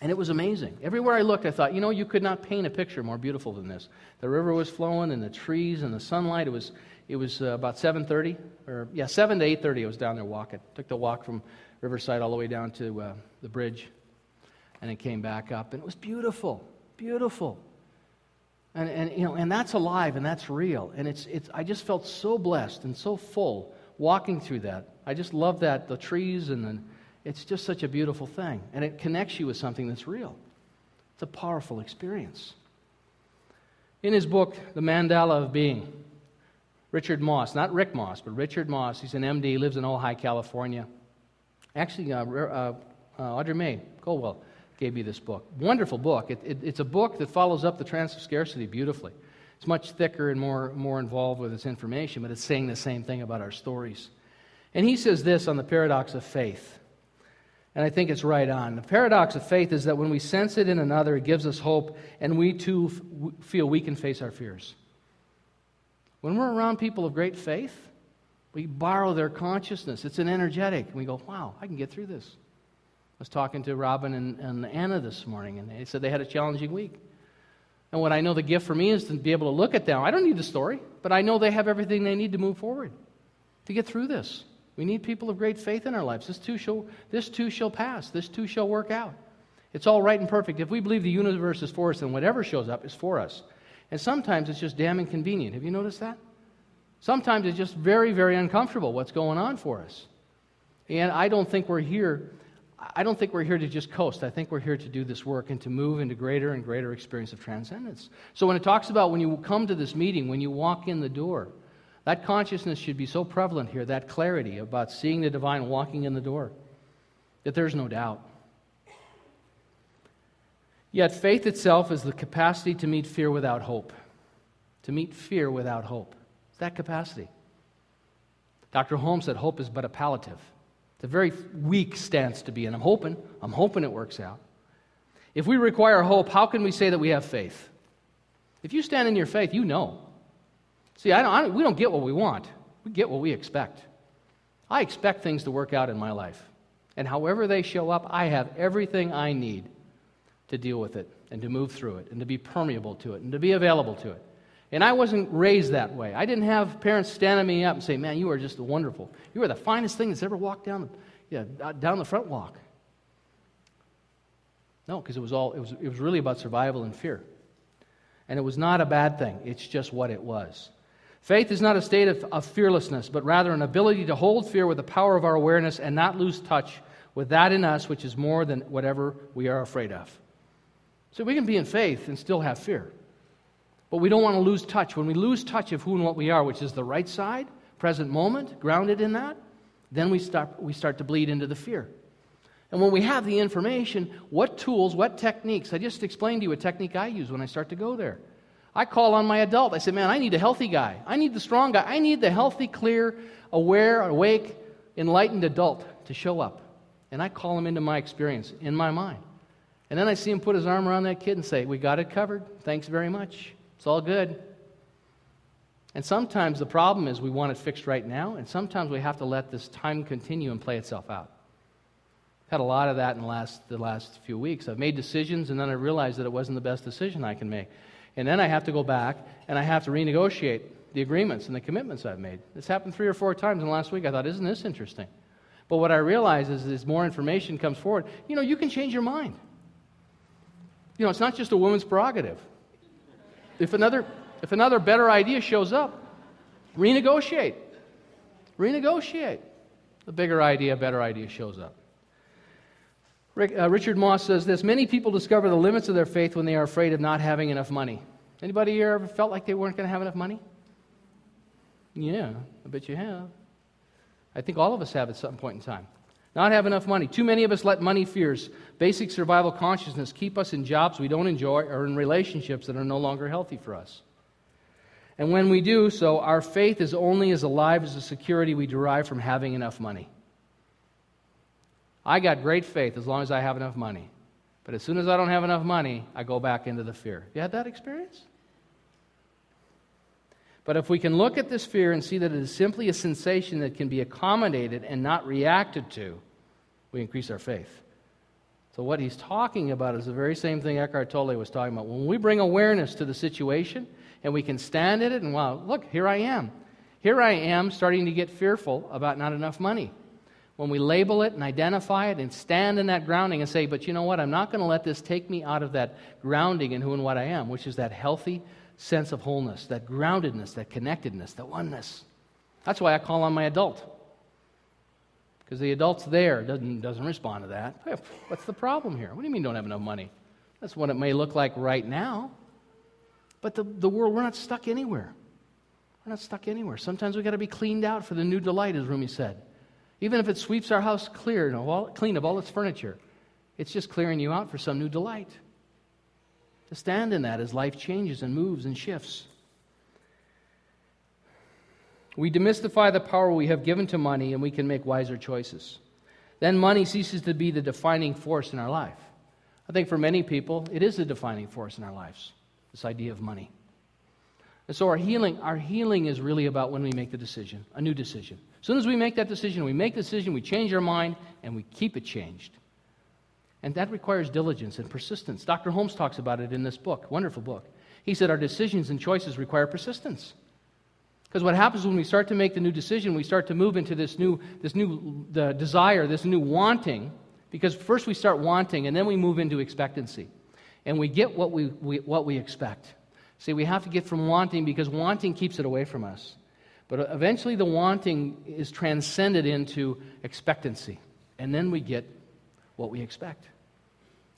And it was amazing. Everywhere I looked, I thought, you know, you could not paint a picture more beautiful than this. The river was flowing, and the trees, and the sunlight. It was, it was uh, about 7:30, or yeah, 7 to 8:30. I was down there walking. Took the walk from Riverside all the way down to uh, the bridge, and it came back up, and it was beautiful, beautiful. And, and, you know, and that's alive and that's real. And it's, it's, I just felt so blessed and so full walking through that. I just love that, the trees, and the, it's just such a beautiful thing. And it connects you with something that's real. It's a powerful experience. In his book, The Mandala of Being, Richard Moss, not Rick Moss, but Richard Moss, he's an MD, lives in Ojai, California. Actually, uh, uh, uh, Audrey May Colwell gave me this book. Wonderful book. It, it, it's a book that follows up the Trance of Scarcity beautifully. It's much thicker and more, more involved with its information, but it's saying the same thing about our stories. And he says this on the paradox of faith. And I think it's right on. The paradox of faith is that when we sense it in another, it gives us hope, and we too f- feel we can face our fears. When we're around people of great faith, we borrow their consciousness. It's an energetic. And we go, wow, I can get through this. I was talking to Robin and, and Anna this morning, and they said they had a challenging week. And what I know the gift for me is to be able to look at them. I don't need the story, but I know they have everything they need to move forward, to get through this. We need people of great faith in our lives. This too shall, this too shall pass. This too shall work out. It's all right and perfect. If we believe the universe is for us, then whatever shows up is for us. And sometimes it's just damn inconvenient. Have you noticed that? Sometimes it's just very, very uncomfortable what's going on for us. And I don't think we're here I don't think we're here to just coast. I think we're here to do this work and to move into greater and greater experience of transcendence. So when it talks about when you come to this meeting, when you walk in the door, that consciousness should be so prevalent here, that clarity about seeing the divine walking in the door, that there's no doubt. Yet faith itself is the capacity to meet fear without hope. To meet fear without hope. It's that capacity. Dr. Holmes said hope is but a palliative. It's a very weak stance to be in. I'm hoping, I'm hoping it works out. If we require hope, how can we say that we have faith? If you stand in your faith, you know. See, I don't, I don't, we don't get what we want, we get what we expect. I expect things to work out in my life. And however they show up, I have everything I need to deal with it and to move through it and to be permeable to it and to be available to it. And I wasn't raised that way. I didn't have parents standing me up and say, Man, you are just wonderful. You are the finest thing that's ever walked down the, yeah, uh, down the front walk. No, because it was all it was, it was really about survival and fear. And it was not a bad thing, it's just what it was. Faith is not a state of, of fearlessness, but rather an ability to hold fear with the power of our awareness and not lose touch with that in us which is more than whatever we are afraid of. So we can be in faith and still have fear. But we don't want to lose touch. When we lose touch of who and what we are, which is the right side, present moment, grounded in that, then we start, we start to bleed into the fear. And when we have the information, what tools, what techniques? I just explained to you a technique I use when I start to go there. I call on my adult. I say, man, I need a healthy guy. I need the strong guy. I need the healthy, clear, aware, awake, enlightened adult to show up. And I call him into my experience in my mind. And then I see him put his arm around that kid and say, We got it covered. Thanks very much. It's all good. And sometimes the problem is we want it fixed right now, and sometimes we have to let this time continue and play itself out. I've had a lot of that in the last, the last few weeks. I've made decisions, and then I realized that it wasn't the best decision I can make. And then I have to go back and I have to renegotiate the agreements and the commitments I've made. This happened three or four times in the last week. I thought, isn't this interesting? But what I realize is as more information comes forward, you know, you can change your mind. You know, it's not just a woman's prerogative. If another, if another better idea shows up, renegotiate. Renegotiate. A bigger idea, a better idea shows up. Rick, uh, Richard Moss says this Many people discover the limits of their faith when they are afraid of not having enough money. Anybody here ever felt like they weren't going to have enough money? Yeah, I bet you have. I think all of us have at some point in time. Not have enough money. Too many of us let money fears, basic survival consciousness keep us in jobs we don't enjoy or in relationships that are no longer healthy for us. And when we do so, our faith is only as alive as the security we derive from having enough money. I got great faith as long as I have enough money. But as soon as I don't have enough money, I go back into the fear. You had that experience? But if we can look at this fear and see that it is simply a sensation that can be accommodated and not reacted to, we increase our faith. So, what he's talking about is the very same thing Eckhart Tolle was talking about. When we bring awareness to the situation and we can stand in it, and wow, look, here I am. Here I am starting to get fearful about not enough money. When we label it and identify it and stand in that grounding and say, but you know what, I'm not going to let this take me out of that grounding in who and what I am, which is that healthy, sense of wholeness, that groundedness, that connectedness, that oneness. That's why I call on my adult. Because the adult's there doesn't, doesn't respond to that. What's the problem here? What do you mean don't have enough money? That's what it may look like right now. But the, the world, we're not stuck anywhere. We're not stuck anywhere. Sometimes we've got to be cleaned out for the new delight, as Rumi said. Even if it sweeps our house clear, and all, clean of all its furniture, it's just clearing you out for some new delight to stand in that as life changes and moves and shifts. We demystify the power we have given to money and we can make wiser choices. Then money ceases to be the defining force in our life. I think for many people, it is the defining force in our lives, this idea of money. And so our healing, our healing is really about when we make the decision, a new decision. As soon as we make that decision, we make the decision, we change our mind, and we keep it changed. And that requires diligence and persistence. Dr. Holmes talks about it in this book, wonderful book. He said our decisions and choices require persistence. Because what happens when we start to make the new decision, we start to move into this new, this new the desire, this new wanting. Because first we start wanting, and then we move into expectancy. And we get what we, we, what we expect. See, we have to get from wanting because wanting keeps it away from us. But uh, eventually the wanting is transcended into expectancy. And then we get what we expect.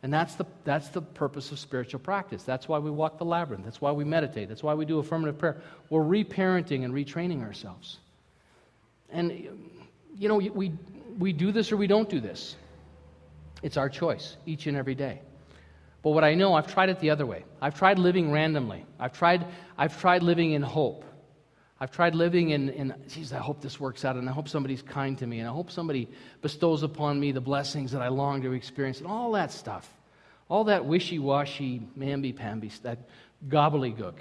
And that's the, that's the purpose of spiritual practice. That's why we walk the labyrinth. That's why we meditate. That's why we do affirmative prayer. We're reparenting and retraining ourselves. And, you know, we, we do this or we don't do this. It's our choice each and every day. But what I know, I've tried it the other way. I've tried living randomly. I've tried, I've tried living in hope. I've tried living in, in, geez, I hope this works out, and I hope somebody's kind to me, and I hope somebody bestows upon me the blessings that I long to experience, and all that stuff. All that wishy washy, mamby pamby, that gobbledygook.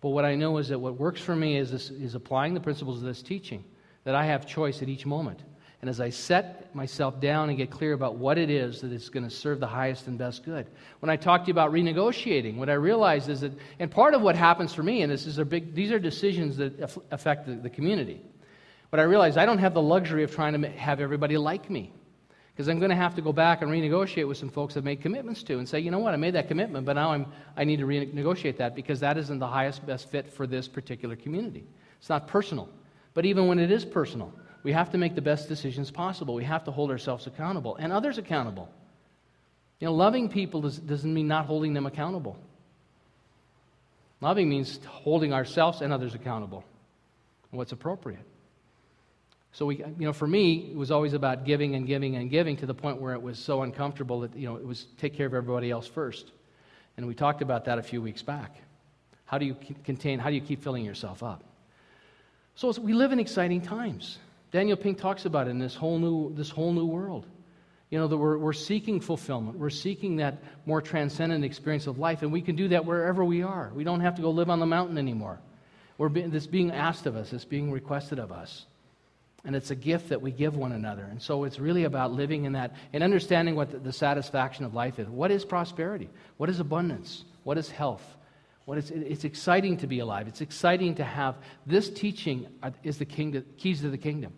But what I know is that what works for me is, this, is applying the principles of this teaching, that I have choice at each moment. And as I set myself down and get clear about what it is that is going to serve the highest and best good. When I talk to you about renegotiating, what I realized is that, and part of what happens for me, and this is a big, these are decisions that affect the, the community. But I realized I don't have the luxury of trying to have everybody like me. Because I'm going to have to go back and renegotiate with some folks I've made commitments to and say, you know what, I made that commitment, but now I'm, I need to renegotiate that because that isn't the highest, best fit for this particular community. It's not personal. But even when it is personal, we have to make the best decisions possible. We have to hold ourselves accountable and others accountable. You know, loving people does, doesn't mean not holding them accountable. Loving means holding ourselves and others accountable. What's appropriate. So we, you know, for me, it was always about giving and giving and giving to the point where it was so uncomfortable that you know it was take care of everybody else first. And we talked about that a few weeks back. How do you contain? How do you keep filling yourself up? So we live in exciting times. Daniel Pink talks about it in this whole new, this whole new world. You know, that we're, we're seeking fulfillment. We're seeking that more transcendent experience of life, and we can do that wherever we are. We don't have to go live on the mountain anymore. We're being, this being asked of us, it's being requested of us. And it's a gift that we give one another. And so it's really about living in that and understanding what the, the satisfaction of life is. What is prosperity? What is abundance? What is health? What is, it's exciting to be alive. It's exciting to have this teaching is the kingdom, keys to the kingdom.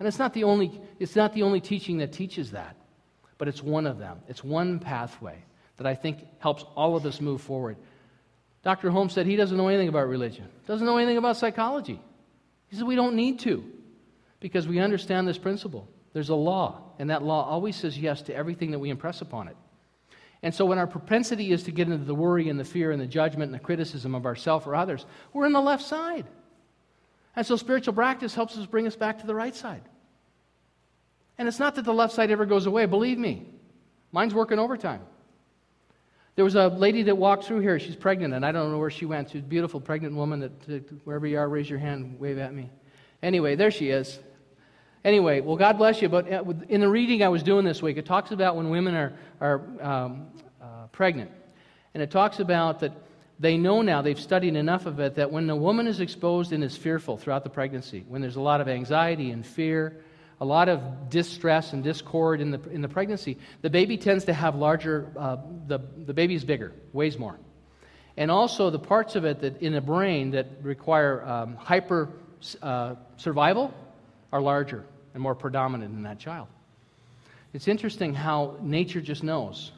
And it's not, the only, it's not the only teaching that teaches that, but it's one of them. It's one pathway that I think helps all of us move forward. Dr. Holmes said he doesn't know anything about religion, doesn't know anything about psychology. He said we don't need to because we understand this principle. There's a law, and that law always says yes to everything that we impress upon it. And so when our propensity is to get into the worry and the fear and the judgment and the criticism of ourselves or others, we're in the left side. And so spiritual practice helps us bring us back to the right side. And it's not that the left side ever goes away, believe me. Mine's working overtime. There was a lady that walked through here. She's pregnant, and I don't know where she went. She's a beautiful pregnant woman that, wherever you are, raise your hand, wave at me. Anyway, there she is. Anyway, well, God bless you. But uh, in the reading I was doing this week, it talks about when women are, are um, uh, pregnant. And it talks about that they know now, they've studied enough of it, that when a woman is exposed and is fearful throughout the pregnancy, when there's a lot of anxiety and fear, a lot of distress and discord in the, in the pregnancy, the baby tends to have larger, uh, the, the baby is bigger, weighs more. And also the parts of it that in the brain that require um, hyper uh, survival are larger and more predominant in that child. It's interesting how nature just knows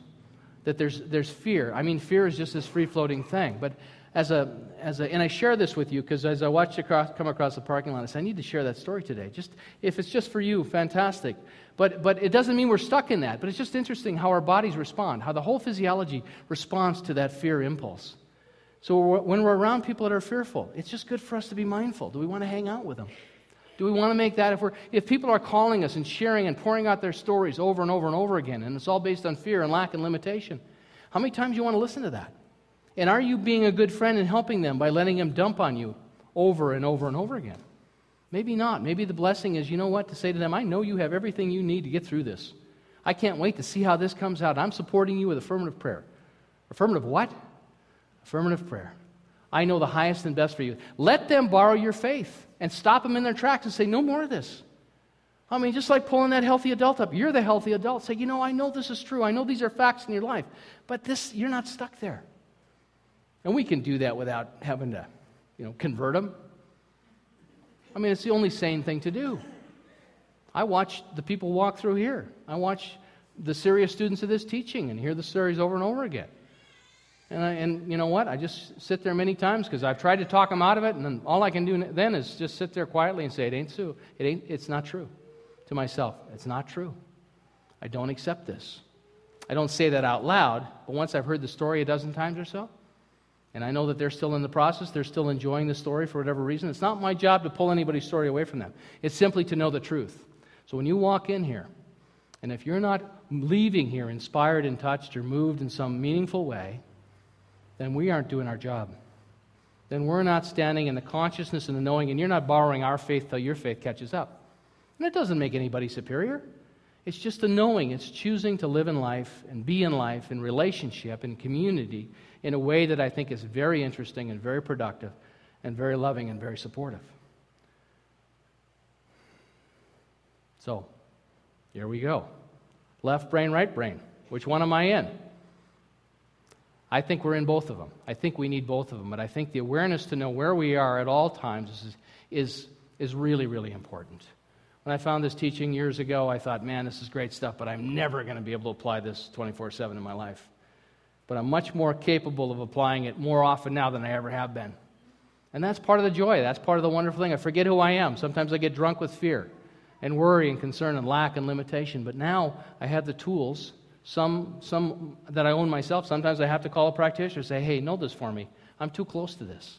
that there's, there's fear. I mean, fear is just this free floating thing. But as a, as a, and I share this with you because as I watched it cross, come across the parking lot, I said, I need to share that story today. Just, if it's just for you, fantastic. But, but it doesn't mean we're stuck in that. But it's just interesting how our bodies respond, how the whole physiology responds to that fear impulse. So when we're around people that are fearful, it's just good for us to be mindful. Do we want to hang out with them? Do we want to make that if we're if people are calling us and sharing and pouring out their stories over and over and over again, and it's all based on fear and lack and limitation? How many times do you want to listen to that? And are you being a good friend and helping them by letting them dump on you over and over and over again? Maybe not. Maybe the blessing is, you know what, to say to them, I know you have everything you need to get through this. I can't wait to see how this comes out. I'm supporting you with affirmative prayer. Affirmative what? Affirmative prayer. I know the highest and best for you. Let them borrow your faith and stop them in their tracks and say, No more of this. I mean, just like pulling that healthy adult up. You're the healthy adult. Say, You know, I know this is true. I know these are facts in your life, but this, you're not stuck there. And we can do that without having to, you know, convert them. I mean, it's the only sane thing to do. I watch the people walk through here. I watch the serious students of this teaching and hear the stories over and over again. And, I, and you know what? I just sit there many times because I've tried to talk them out of it, and then all I can do then is just sit there quietly and say, "It ain't so. It ain't. It's not true." To myself, it's not true. I don't accept this. I don't say that out loud, but once I've heard the story a dozen times or so, and I know that they're still in the process, they're still enjoying the story for whatever reason. It's not my job to pull anybody's story away from them. It's simply to know the truth. So when you walk in here, and if you're not leaving here inspired and touched or moved in some meaningful way, then we aren't doing our job. Then we're not standing in the consciousness and the knowing, and you're not borrowing our faith till your faith catches up. And it doesn't make anybody superior. It's just a knowing. It's choosing to live in life and be in life in relationship and community in a way that I think is very interesting and very productive and very loving and very supportive. So, here we go. Left brain, right brain. Which one am I in? I think we're in both of them. I think we need both of them. But I think the awareness to know where we are at all times is, is, is really, really important. When I found this teaching years ago, I thought, man, this is great stuff, but I'm never going to be able to apply this 24 7 in my life. But I'm much more capable of applying it more often now than I ever have been. And that's part of the joy. That's part of the wonderful thing. I forget who I am. Sometimes I get drunk with fear and worry and concern and lack and limitation. But now I have the tools some, some that I own myself, sometimes I have to call a practitioner say, hey, know this for me. I'm too close to this.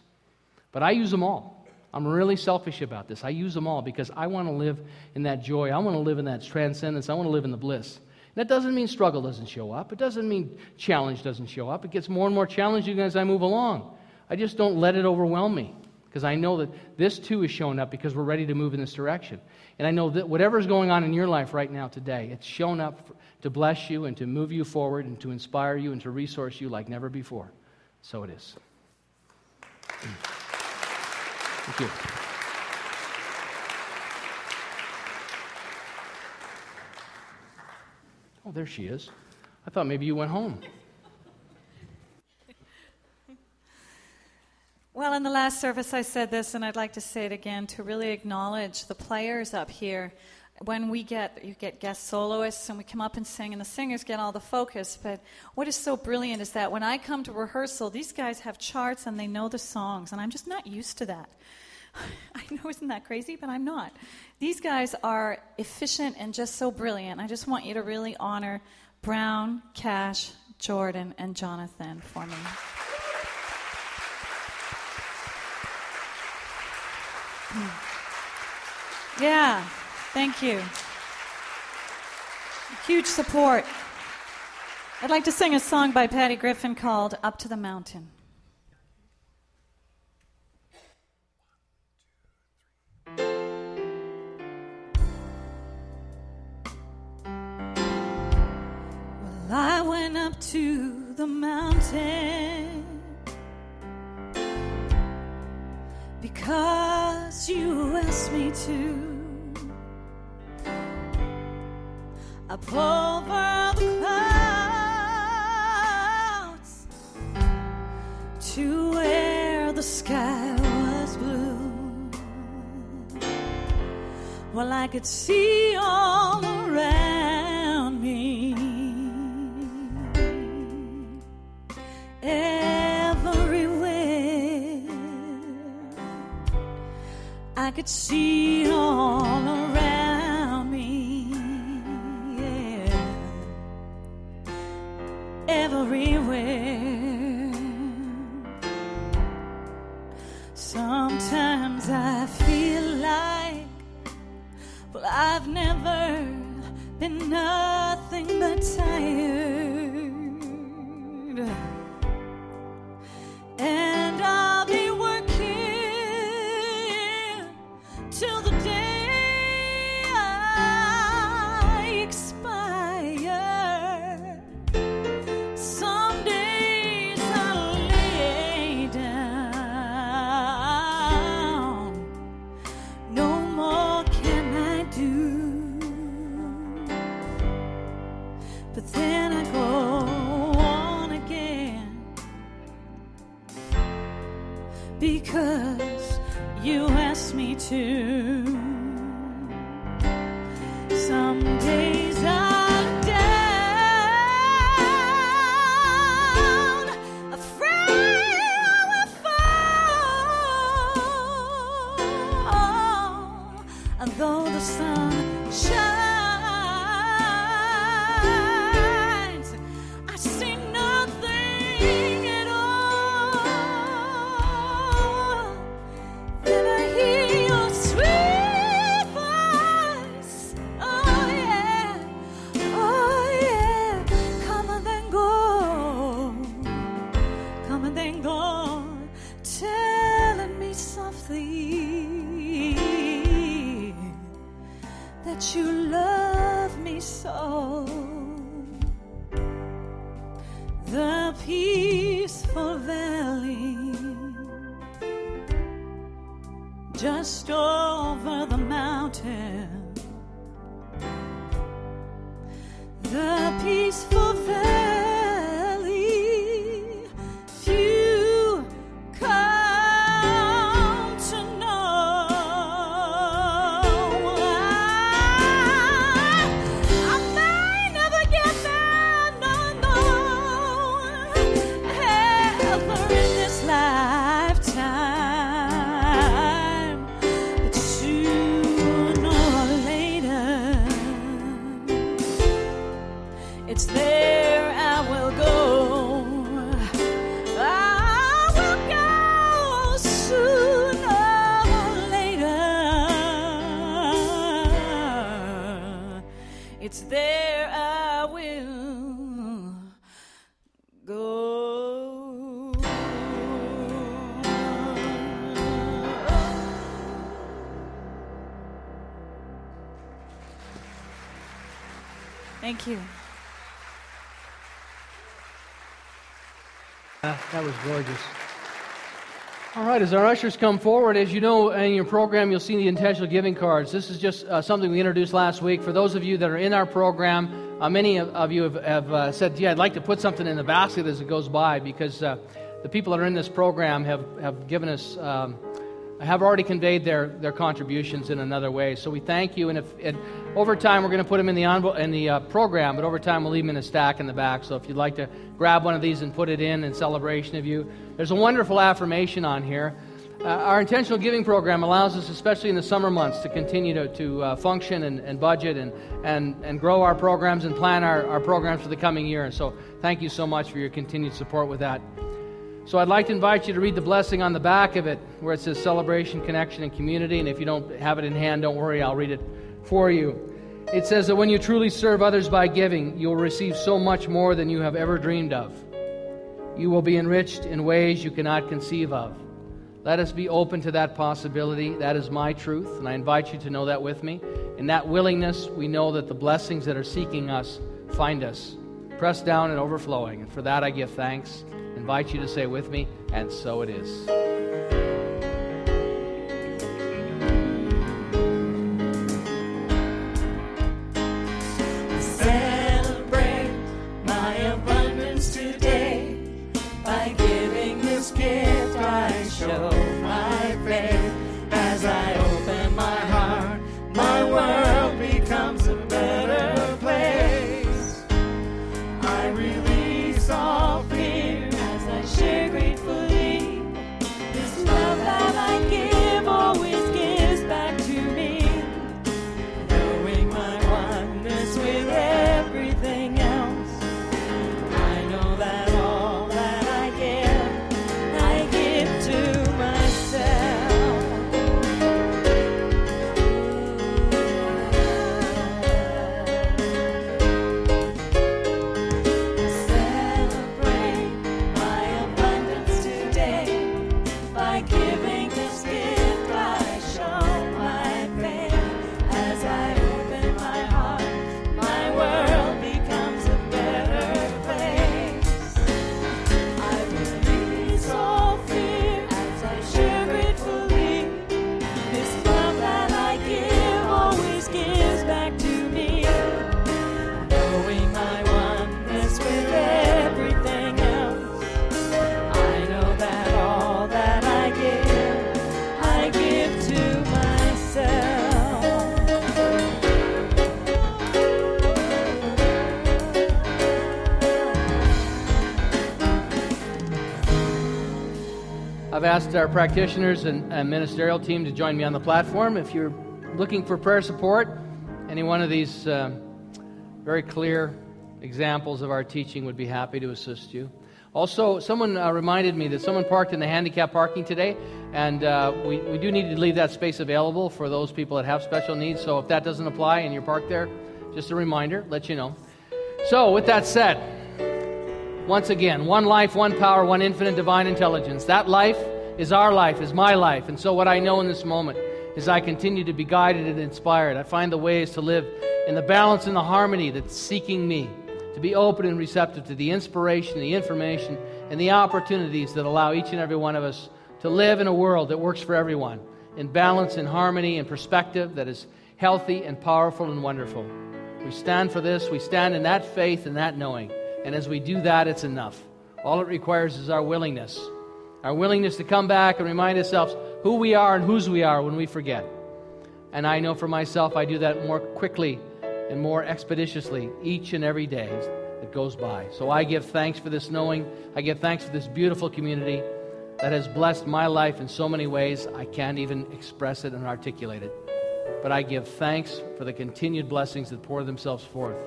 But I use them all. I'm really selfish about this. I use them all because I want to live in that joy. I want to live in that transcendence. I want to live in the bliss. that doesn't mean struggle doesn't show up. It doesn't mean challenge doesn't show up. It gets more and more challenging as I move along. I just don't let it overwhelm me because I know that this too is showing up because we're ready to move in this direction. And I know that whatever is going on in your life right now today, it's shown up to bless you and to move you forward and to inspire you and to resource you like never before. So it is. Thank you. Oh, there she is. I thought maybe you went home. In the last service, I said this, and I'd like to say it again to really acknowledge the players up here. When we get you get guest soloists and we come up and sing, and the singers get all the focus. But what is so brilliant is that when I come to rehearsal, these guys have charts and they know the songs, and I'm just not used to that. I know, isn't that crazy? But I'm not. These guys are efficient and just so brilliant. I just want you to really honor Brown, Cash, Jordan, and Jonathan for me. Yeah, thank you. Huge support. I'd like to sing a song by Patty Griffin called Up to the Mountain. Well, I went up to the mountain because you asked me to. I Up over the clouds to where the sky was blue. Well, I could see all around could see all around me. Yeah. Everywhere. Sometimes I feel like, well, I've never been nothing but tired. Thank you. Uh, that was gorgeous. All right, as our ushers come forward, as you know in your program, you'll see the intentional giving cards. This is just uh, something we introduced last week. For those of you that are in our program, uh, many of, of, you have, have uh, said, Yeah, I'd like to put something in the basket as it goes by because uh, the people that are in this program have, have given us. Um, have already conveyed their, their contributions in another way. So we thank you. And if and over time, we're going to put them in the, envelope, in the uh, program, but over time, we'll leave them in a stack in the back. So if you'd like to grab one of these and put it in in celebration of you, there's a wonderful affirmation on here. Uh, our intentional giving program allows us, especially in the summer months, to continue to, to uh, function and, and budget and, and, and grow our programs and plan our, our programs for the coming year. And so thank you so much for your continued support with that. So I'd like to invite you to read the blessing on the back of it where it says celebration, connection, and community. And if you don't have it in hand, don't worry, I'll read it for you. It says that when you truly serve others by giving, you will receive so much more than you have ever dreamed of. You will be enriched in ways you cannot conceive of. Let us be open to that possibility. That is my truth, and I invite you to know that with me. In that willingness, we know that the blessings that are seeking us find us, pressed down and overflowing. And for that, I give thanks invite you to say with me, and so it is. Asked our practitioners and, and, ministerial team to join me on the platform. If you're looking for prayer support, any one of these uh, very clear examples of our teaching would be happy to assist you. Also, someone uh, reminded me that someone parked in the handicap parking today, and uh, we, we do need to leave that space available for those people that have special needs. So if that doesn't apply and you're parked there, just a reminder, let you know. So, with that said, once again, one life, one power, one infinite divine intelligence. That life is our life, is my life. And so, what I know in this moment is I continue to be guided and inspired. I find the ways to live in the balance and the harmony that's seeking me, to be open and receptive to the inspiration, the information, and the opportunities that allow each and every one of us to live in a world that works for everyone, in balance and harmony and perspective that is healthy and powerful and wonderful. We stand for this, we stand in that faith and that knowing. And as we do that, it's enough. All it requires is our willingness our willingness to come back and remind ourselves who we are and whose we are when we forget. And I know for myself, I do that more quickly and more expeditiously each and every day that goes by. So I give thanks for this knowing. I give thanks for this beautiful community that has blessed my life in so many ways, I can't even express it and articulate it. But I give thanks for the continued blessings that pour themselves forth.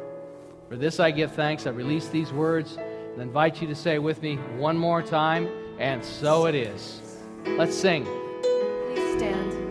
For this I give thanks. I release these words and invite you to say with me one more time. And so it is. Let's sing. Please stand.